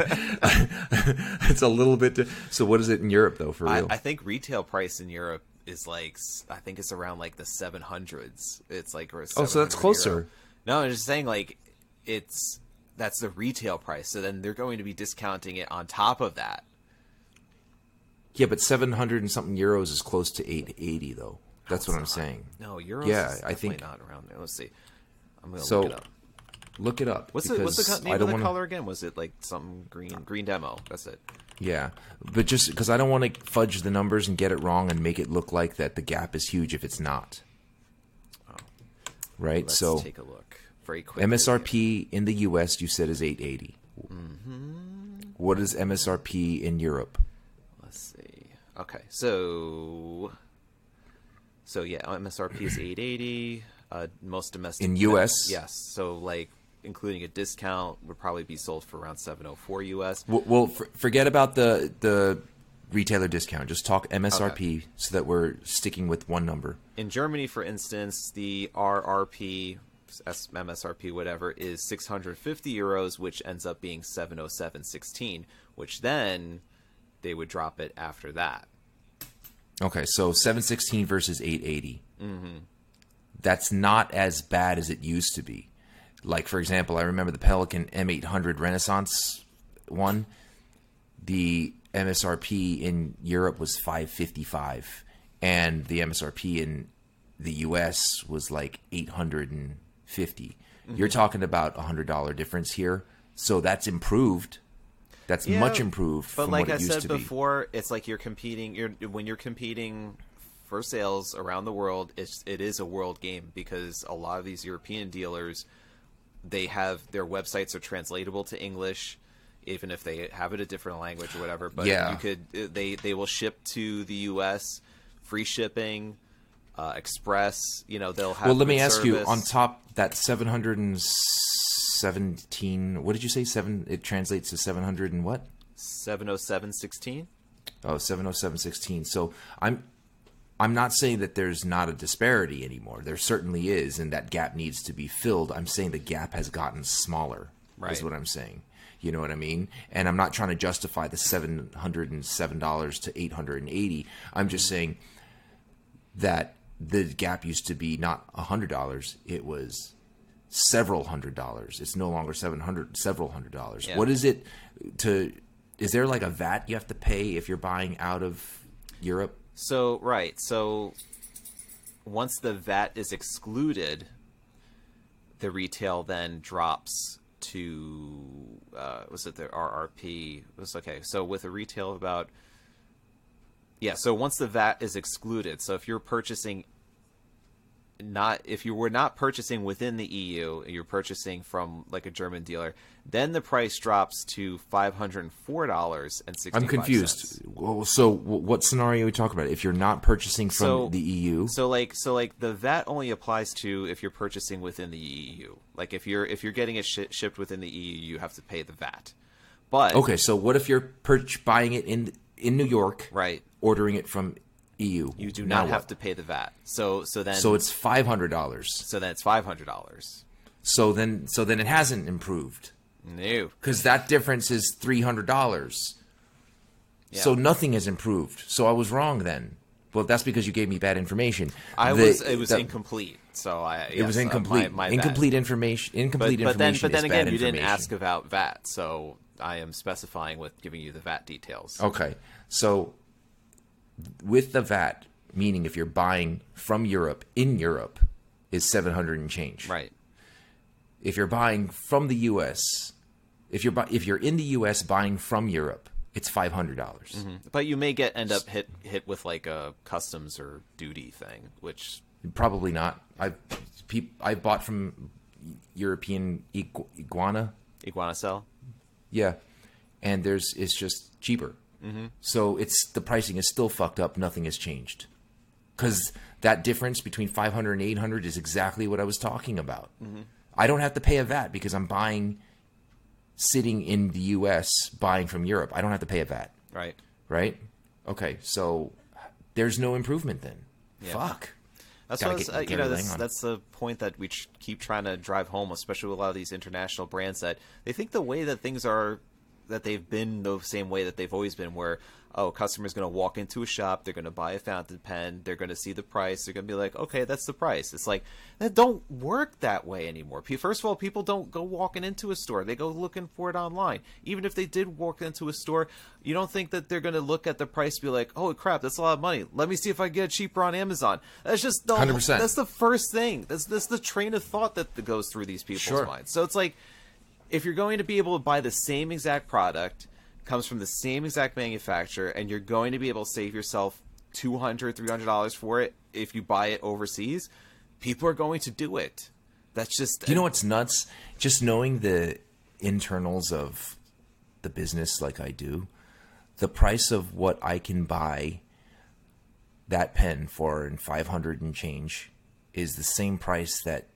[SPEAKER 1] <laughs> <laughs> it's a little bit. di- so, what is it in Europe though? For
[SPEAKER 2] I,
[SPEAKER 1] real?
[SPEAKER 2] I think retail price in Europe is like I think it's around like the 700s. It's like or
[SPEAKER 1] Oh, so that's closer.
[SPEAKER 2] euro. No, I'm just saying like it's that's the retail price. So then they're going to be discounting it on top of that.
[SPEAKER 1] Yeah, but seven hundred and something euros is close to eight eighty though. That's what I'm saying.
[SPEAKER 2] No, euros.
[SPEAKER 1] Yeah,
[SPEAKER 2] is
[SPEAKER 1] I
[SPEAKER 2] definitely
[SPEAKER 1] think-
[SPEAKER 2] not around there. Let's see. I'm gonna
[SPEAKER 1] So-
[SPEAKER 2] look it up.
[SPEAKER 1] Look it up.
[SPEAKER 2] What's the what's the name of the
[SPEAKER 1] wanna-
[SPEAKER 2] color again? Was it like some green green demo? That's it.
[SPEAKER 1] Yeah, but just because I don't want to fudge the numbers and get it wrong and make it look like that the gap is huge if it's not. Right.
[SPEAKER 2] Let's
[SPEAKER 1] so
[SPEAKER 2] take a look very quickly.
[SPEAKER 1] MSRP in the U.S. you said is 880.
[SPEAKER 2] Mm-hmm.
[SPEAKER 1] What is MSRP in Europe?
[SPEAKER 2] Okay, so so yeah, MSRP is 880. Uh, most domestic
[SPEAKER 1] In US?
[SPEAKER 2] yes. So like including a discount would probably be sold for around 704 US.
[SPEAKER 1] Well, well for, forget about the the retailer discount. Just talk MSRP so that we're sticking with one number.
[SPEAKER 2] In Germany, for instance, the RRP, S- MSRP, whatever, is 650 euros, which ends up being 707.16, which then they would drop it after that.
[SPEAKER 1] Okay, so 716 versus 880. Mm-hmm. That's not as bad as it used to be. Like, for example, I remember the Pelikan M800 Renaissance one. The MSRP in Europe was 555, and the MSRP in the US was like 850. You're talking about a $100 difference here. So that's improved. That's
[SPEAKER 2] Yeah,
[SPEAKER 1] much improved
[SPEAKER 2] But
[SPEAKER 1] from
[SPEAKER 2] like
[SPEAKER 1] what
[SPEAKER 2] I said
[SPEAKER 1] to be.
[SPEAKER 2] before, it's like you're competing. You're when you're competing for sales around the world. It's it is a world game because a lot of these European dealers, they have their websites are translatable to English, even if they have it a different language or whatever. But
[SPEAKER 1] Yeah.
[SPEAKER 2] you could they they will ship to the U.S. free shipping. Uh, express, you know, they'll have.
[SPEAKER 1] Well, let me
[SPEAKER 2] good
[SPEAKER 1] ask you on top that 717 what did you say 7 it translates to 700 and what?
[SPEAKER 2] 70716.
[SPEAKER 1] Oh, 70716. So I'm I'm not saying that there's not a disparity anymore. There certainly is and that gap needs to be filled. I'm saying the gap has gotten smaller. Is what I'm saying. You know what I mean? And I'm not trying to justify the $707 to 880. I'm just saying that the gap used to be not a hundred dollars; it was several hundred dollars. It's no longer seven hundred, several hundred dollars.
[SPEAKER 2] Yeah.
[SPEAKER 1] What is it to? Is there like a VAT you have to pay if you're buying out of Europe?
[SPEAKER 2] So right, so once the VAT is excluded, the retail then drops to uh, was it the RRP? It was okay. So with a retail of about yeah. So once the VAT is excluded, so if you're purchasing not if you were not purchasing within the EU, you're purchasing from like a German dealer, then the price drops to five hundred and four dollars and sixty.
[SPEAKER 1] I'm confused. Well, so what scenario are we talking about? If you're not purchasing from
[SPEAKER 2] So-
[SPEAKER 1] the EU,
[SPEAKER 2] So like so like the VAT only applies to if you're purchasing within the EU. Like if you're if you're getting it shi shipped within the EU, you have to pay the VAT. But
[SPEAKER 1] okay. So what if you're purch- buying it in in New York,
[SPEAKER 2] right,
[SPEAKER 1] ordering it from EU?
[SPEAKER 2] you do not have
[SPEAKER 1] what?
[SPEAKER 2] to pay the VAT. So so then
[SPEAKER 1] So it's five hundred dollars.
[SPEAKER 2] so then it's five hundred dollars.
[SPEAKER 1] So then, so then it hasn't improved.
[SPEAKER 2] No.
[SPEAKER 1] because that difference is three hundred dollars. So nothing has improved. So I was wrong then. Well, that's because you gave me bad information.
[SPEAKER 2] I
[SPEAKER 1] The-
[SPEAKER 2] was it was
[SPEAKER 1] the-
[SPEAKER 2] incomplete. So I
[SPEAKER 1] It was
[SPEAKER 2] yes, uh,
[SPEAKER 1] incomplete.
[SPEAKER 2] my, my bad.
[SPEAKER 1] incomplete information. Incomplete
[SPEAKER 2] but then
[SPEAKER 1] information.
[SPEAKER 2] but then
[SPEAKER 1] is bad
[SPEAKER 2] again, you didn't ask about VAT. So I am specifying with giving you the VAT details.
[SPEAKER 1] Okay, so with the VAT, meaning if you're buying from Europe in Europe, is seven hundred and change.
[SPEAKER 2] Right.
[SPEAKER 1] If you're buying from the U.S., if you're bu- if you're in the U.S. buying from Europe, it's five hundred dollars. Mm-hmm.
[SPEAKER 2] But you may get end up hit hit with like a customs or duty thing, which
[SPEAKER 1] Probably not. I peop, I bought from European igu- iguana.
[SPEAKER 2] iguana sell.
[SPEAKER 1] Yeah, and there's it's just cheaper. Mm-hmm. So it's the pricing is still fucked up. Nothing has changed because that difference between 500 and 800 is exactly what I was talking about. I don't have to pay a VAT because I'm buying sitting in the U.S. buying from Europe. I don't have to pay a VAT,
[SPEAKER 2] Right.
[SPEAKER 1] right? Okay, so there's no improvement then.
[SPEAKER 2] Yeah.
[SPEAKER 1] Fuck.
[SPEAKER 2] That's what
[SPEAKER 1] get-
[SPEAKER 2] uh, you know. That's, that's the point that we ch- keep trying to drive home, especially with a lot of these international brands. That they think the way that things are that they've been the same way that they've always been, where oh, customer's going to walk into a shop, they're going to buy a fountain pen, they're going to see the price, they're going to be like, okay, that's the price. It's like that don't work that way anymore. First of all, people don't go walking into a store; they go looking for it online. Even if they did walk into a store, you don't think that they're going to look at the price, be like, oh crap, that's a lot of money. Let me see if I can get it cheaper on Amazon. That's just the
[SPEAKER 1] 100%.
[SPEAKER 2] that's the first thing. That's that's the train of thought that goes through these people's
[SPEAKER 1] Sure.
[SPEAKER 2] minds. So it's like if you're going to be able to buy the same exact product comes from the same exact manufacturer and you're going to be able to save yourself 200 $300 for it if you buy it overseas people are going to do it that's just
[SPEAKER 1] You know what's nuts? Just knowing the internals of the business like I do, the price of what I can buy that pen for in 500 and change is the same price that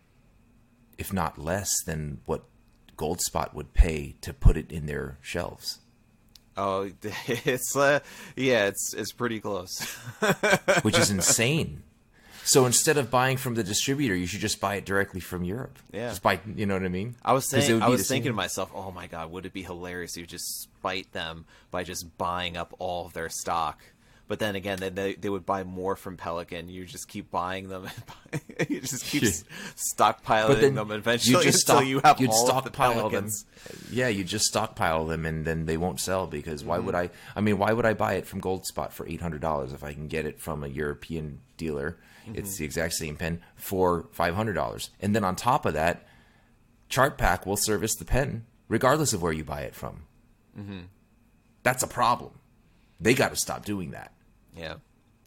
[SPEAKER 1] if not less than what Goldspot would pay to put it in their shelves.
[SPEAKER 2] oh <laughs> it's uh yeah it's it's pretty close <laughs>
[SPEAKER 1] which is insane. So instead of buying from the distributor, you should just buy it directly from Europe.
[SPEAKER 2] Yeah.
[SPEAKER 1] Just buy, you know what I mean?
[SPEAKER 2] I was saying, I was thinking to myself, oh my god, would it be hilarious if you just spite them by just buying up all of their stock? But then again, they, they, they would buy more from Pelikan. You just keep buying them. And <laughs> you just keep
[SPEAKER 1] Yeah.
[SPEAKER 2] stockpiling them eventually
[SPEAKER 1] you just stock,
[SPEAKER 2] you have
[SPEAKER 1] you'd
[SPEAKER 2] all of the
[SPEAKER 1] stockpile them.
[SPEAKER 2] Pelikans.
[SPEAKER 1] Yeah, you just stockpile them, and then they won't sell because why
[SPEAKER 2] Mm-hmm.
[SPEAKER 1] would I? I mean, why would I buy it from Goldspot for eight hundred dollars if I can get it from a European dealer?
[SPEAKER 2] Mm-hmm.
[SPEAKER 1] It's the exact same pen for five hundred dollars, and then on top of that, Chartpak will service the pen regardless of where you buy it from.
[SPEAKER 2] Mm-hmm.
[SPEAKER 1] That's a problem. They got to stop doing that,
[SPEAKER 2] Yeah.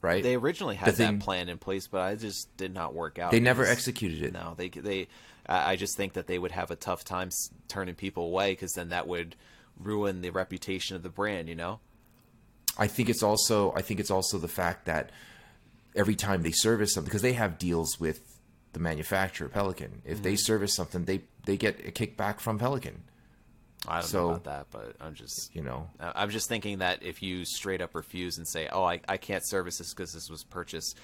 [SPEAKER 1] right?
[SPEAKER 2] They originally
[SPEAKER 1] The
[SPEAKER 2] had
[SPEAKER 1] thing-
[SPEAKER 2] that plan in place, but I just did not work out.
[SPEAKER 1] They never executed it.
[SPEAKER 2] No, they they. I I just think that they would have a tough time turning people away because then that would ruin the reputation of the brand. You know.
[SPEAKER 1] I think it's also I think it's also the fact that every time they service something because they have deals with the manufacturer Pelikan. If
[SPEAKER 2] Mm-hmm.
[SPEAKER 1] they service something, they they get a kickback from Pelikan.
[SPEAKER 2] I don't
[SPEAKER 1] So-
[SPEAKER 2] know about that, but I'm just
[SPEAKER 1] You know,
[SPEAKER 2] I'm just thinking that if you straight up refuse and say, "Oh, I, I can't service this because this was purchased,"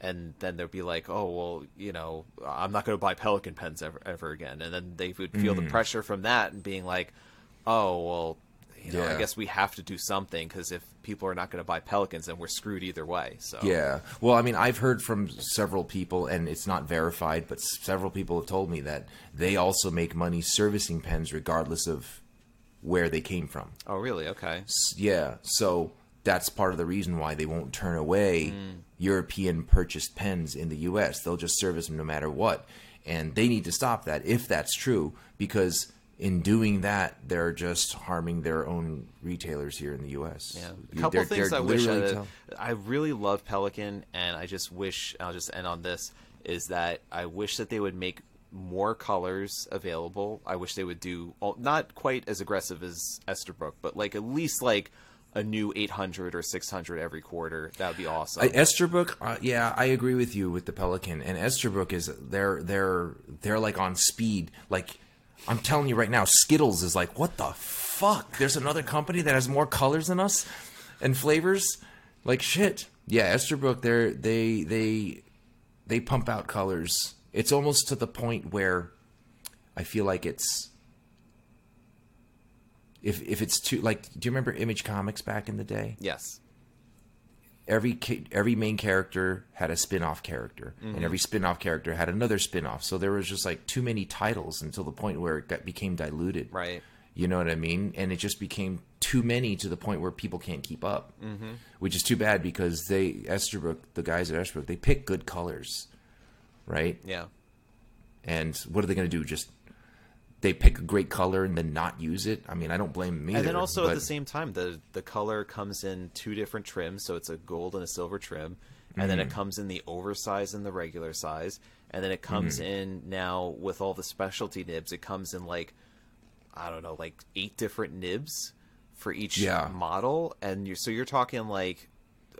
[SPEAKER 2] and then they'd be like, "Oh, well, you know, I'm not going to buy Pelikan pens ever ever again," and then they would feel
[SPEAKER 1] Mm.
[SPEAKER 2] the pressure from that and being like, "Oh, well." You know, I guess we have to do something because if people are not going to buy Pelikans, then we're screwed either way. So
[SPEAKER 1] yeah. Well, I mean, I've heard from several people, and it's not verified, but several people have told me that they also make money servicing pens regardless of where they came from.
[SPEAKER 2] Oh, really? Okay.
[SPEAKER 1] Yeah, so that's part of the reason why they won't turn away
[SPEAKER 2] Mm.
[SPEAKER 1] European purchased pens in the U.S. They'll just service them no matter what, and they need to stop that if that's true, because in doing that, they're just harming their own retailers here in the U.S.
[SPEAKER 2] Yeah, a couple
[SPEAKER 1] they're-
[SPEAKER 2] things
[SPEAKER 1] they're
[SPEAKER 2] I wish I,
[SPEAKER 1] tell-
[SPEAKER 2] I really love Pelikan, and I just wish I'll just end on this is that I wish that they would make more colors available. I wish they would do well, not quite as aggressive as Esterbrook, but like at least like a new 800 or 600 every quarter. That would be awesome.
[SPEAKER 1] I, Esterbrook, uh, yeah, I agree with you with the Pelikan. And Esterbrook is they're they're they're like on speed. Like I'm telling you right now, Skittles is like, what the fuck? There's another company that has more colors than us and flavors. Like shit. Yeah, Esterbrook, they're they they they pump out colors. It's almost to the point where I feel like it's if if it's too like do you remember Image Comics back in the day?
[SPEAKER 2] yes.
[SPEAKER 1] every every main character had a spin-off character and every spin-off character had another spin-off so there was just like too many titles until the point where it got, became diluted
[SPEAKER 2] Right.
[SPEAKER 1] you know what i mean and it just became too many to the point where people can't keep up mm-hmm. which is too bad because they esterbrook the guys at esterbrook they pick good colors right?
[SPEAKER 2] Yeah.
[SPEAKER 1] and what are they going to do? Just they pick a great color and then not use it? I mean i don't blame them either
[SPEAKER 2] and then also at the same time the the color comes in two different trims so it's a gold and a silver trim and then it mm. comes in the oversized and the regular size and then it comes mm. in now with all the specialty nibs it comes in like i don't know like eight different nibs for each
[SPEAKER 1] Yeah.
[SPEAKER 2] model and you're so you're talking like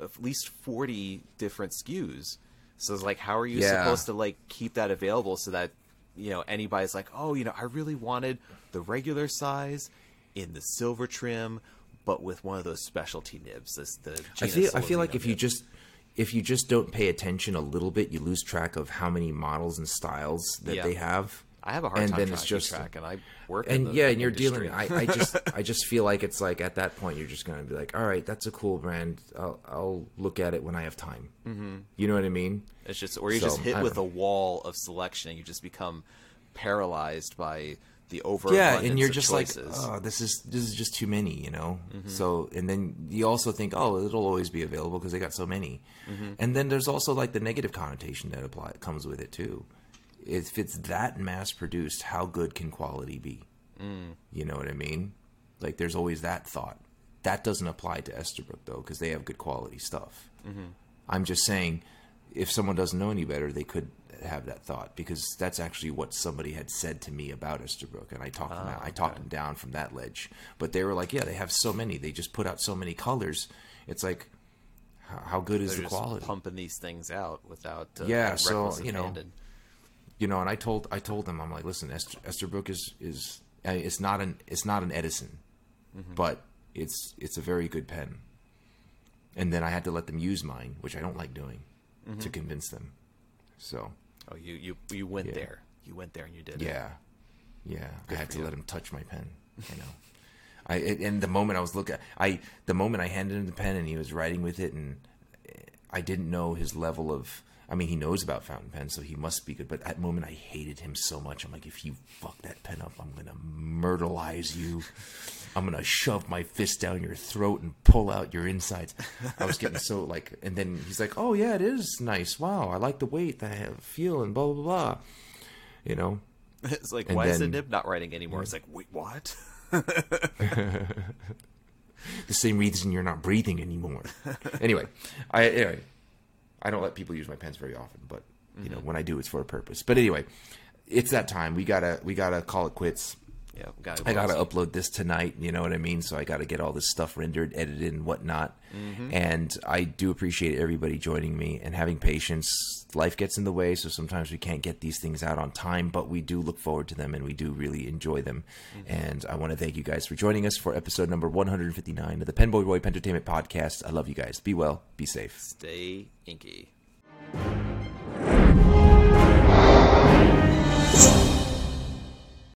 [SPEAKER 2] at least 40 different skus so it's like how are you
[SPEAKER 1] Yeah.
[SPEAKER 2] supposed to like keep that available so that you know anybody's like oh you know i really wanted the regular size in the silver trim but with one of those specialty nibs this the
[SPEAKER 1] I feel I feel like if you just if you just don't pay attention a little bit, you lose track of how many models and styles that
[SPEAKER 2] Yeah.
[SPEAKER 1] they have.
[SPEAKER 2] I have a hard
[SPEAKER 1] And
[SPEAKER 2] time
[SPEAKER 1] then it's just-
[SPEAKER 2] track, and I work. in
[SPEAKER 1] and
[SPEAKER 2] the
[SPEAKER 1] yeah, and you're
[SPEAKER 2] industry.
[SPEAKER 1] dealing. I, I just, <laughs> I just feel like it's like at that point you're just gonna be like, all right, that's a cool brand. I'll, I'll look at it when I have time. Mm-hmm. You know what I mean?
[SPEAKER 2] It's just, or you
[SPEAKER 1] So,
[SPEAKER 2] just hit with a wall of selection, and you just become paralyzed by the over.
[SPEAKER 1] yeah, and you're just like, oh, this is this is just too many, you know. So, and then you also think, oh, it'll always be available because they got so many. And then there's also like the negative connotation that apply comes with it too. If it's that mass produced, how good can quality be? Mm. You know what I mean? Like, there's always that thought. That doesn't apply to Esterbrook though, because they have good quality stuff. Mm-hmm. I'm just saying, if someone doesn't know any better, they could have that thought because that's actually what somebody had said to me about Esterbrook, and I talked ah, them out, I talked them down from that ledge. But they were like, "Yeah, they have so many. They just put out so many colors. It's like, how, good is
[SPEAKER 2] they're
[SPEAKER 1] the
[SPEAKER 2] just
[SPEAKER 1] quality?
[SPEAKER 2] pumping these things out without. Uh,
[SPEAKER 1] Yeah, so, you know. You know, and I told I told them, I'm like, listen, Ester, Esterbrook is is it's not an it's not an Edison, mm-hmm. but it's it's a very good pen. And then I had to let them use mine, which I don't like doing, mm-hmm. to convince them. So
[SPEAKER 2] Oh, you you you went
[SPEAKER 1] Yeah.
[SPEAKER 2] there. You went there and you did it.
[SPEAKER 1] Yeah, yeah. I had to
[SPEAKER 2] you.
[SPEAKER 1] let him touch my pen. You know, <laughs> I and- and the moment I was looking, I the moment I handed him the pen and he was writing with it, and I didn't know his level of. I mean, he knows about fountain pens, so he must be good. But at that moment, I hated him so much. I'm like, if you fuck that pen up, I'm gonna myrtleize you. I'm gonna shove my fist down your throat and pull out your insides. I was getting so <laughs> like, and then he's like, "Oh yeah, it is nice. Wow, I like the weight, the feel, and blah blah blah." You know,
[SPEAKER 2] it's like,
[SPEAKER 1] And
[SPEAKER 2] why is the nib not writing anymore? It's like, wait, what? <laughs>
[SPEAKER 1] the same reason you're not breathing anymore. <laughs> anyway, I anyway, I don't let people use my pens very often, but you know mm-hmm. when I do, it's for a purpose. But anyway, it's that time. We gotta we gotta call it quits.
[SPEAKER 2] Yeah, guy
[SPEAKER 1] I gotta upload this tonight. You know what I mean? So I gotta get all this stuff rendered, edited, and whatnot. Mm-hmm. And I do appreciate everybody joining me and having patience. Life gets in the way, so sometimes we can't get these things out on time, but we do look forward to them and we do really enjoy them. Mm-hmm. And I want to thank you guys for joining us for episode number 159 of the Penboy Roy Pentertainment Podcast. I love you guys. Be well, be safe.
[SPEAKER 2] Stay inky.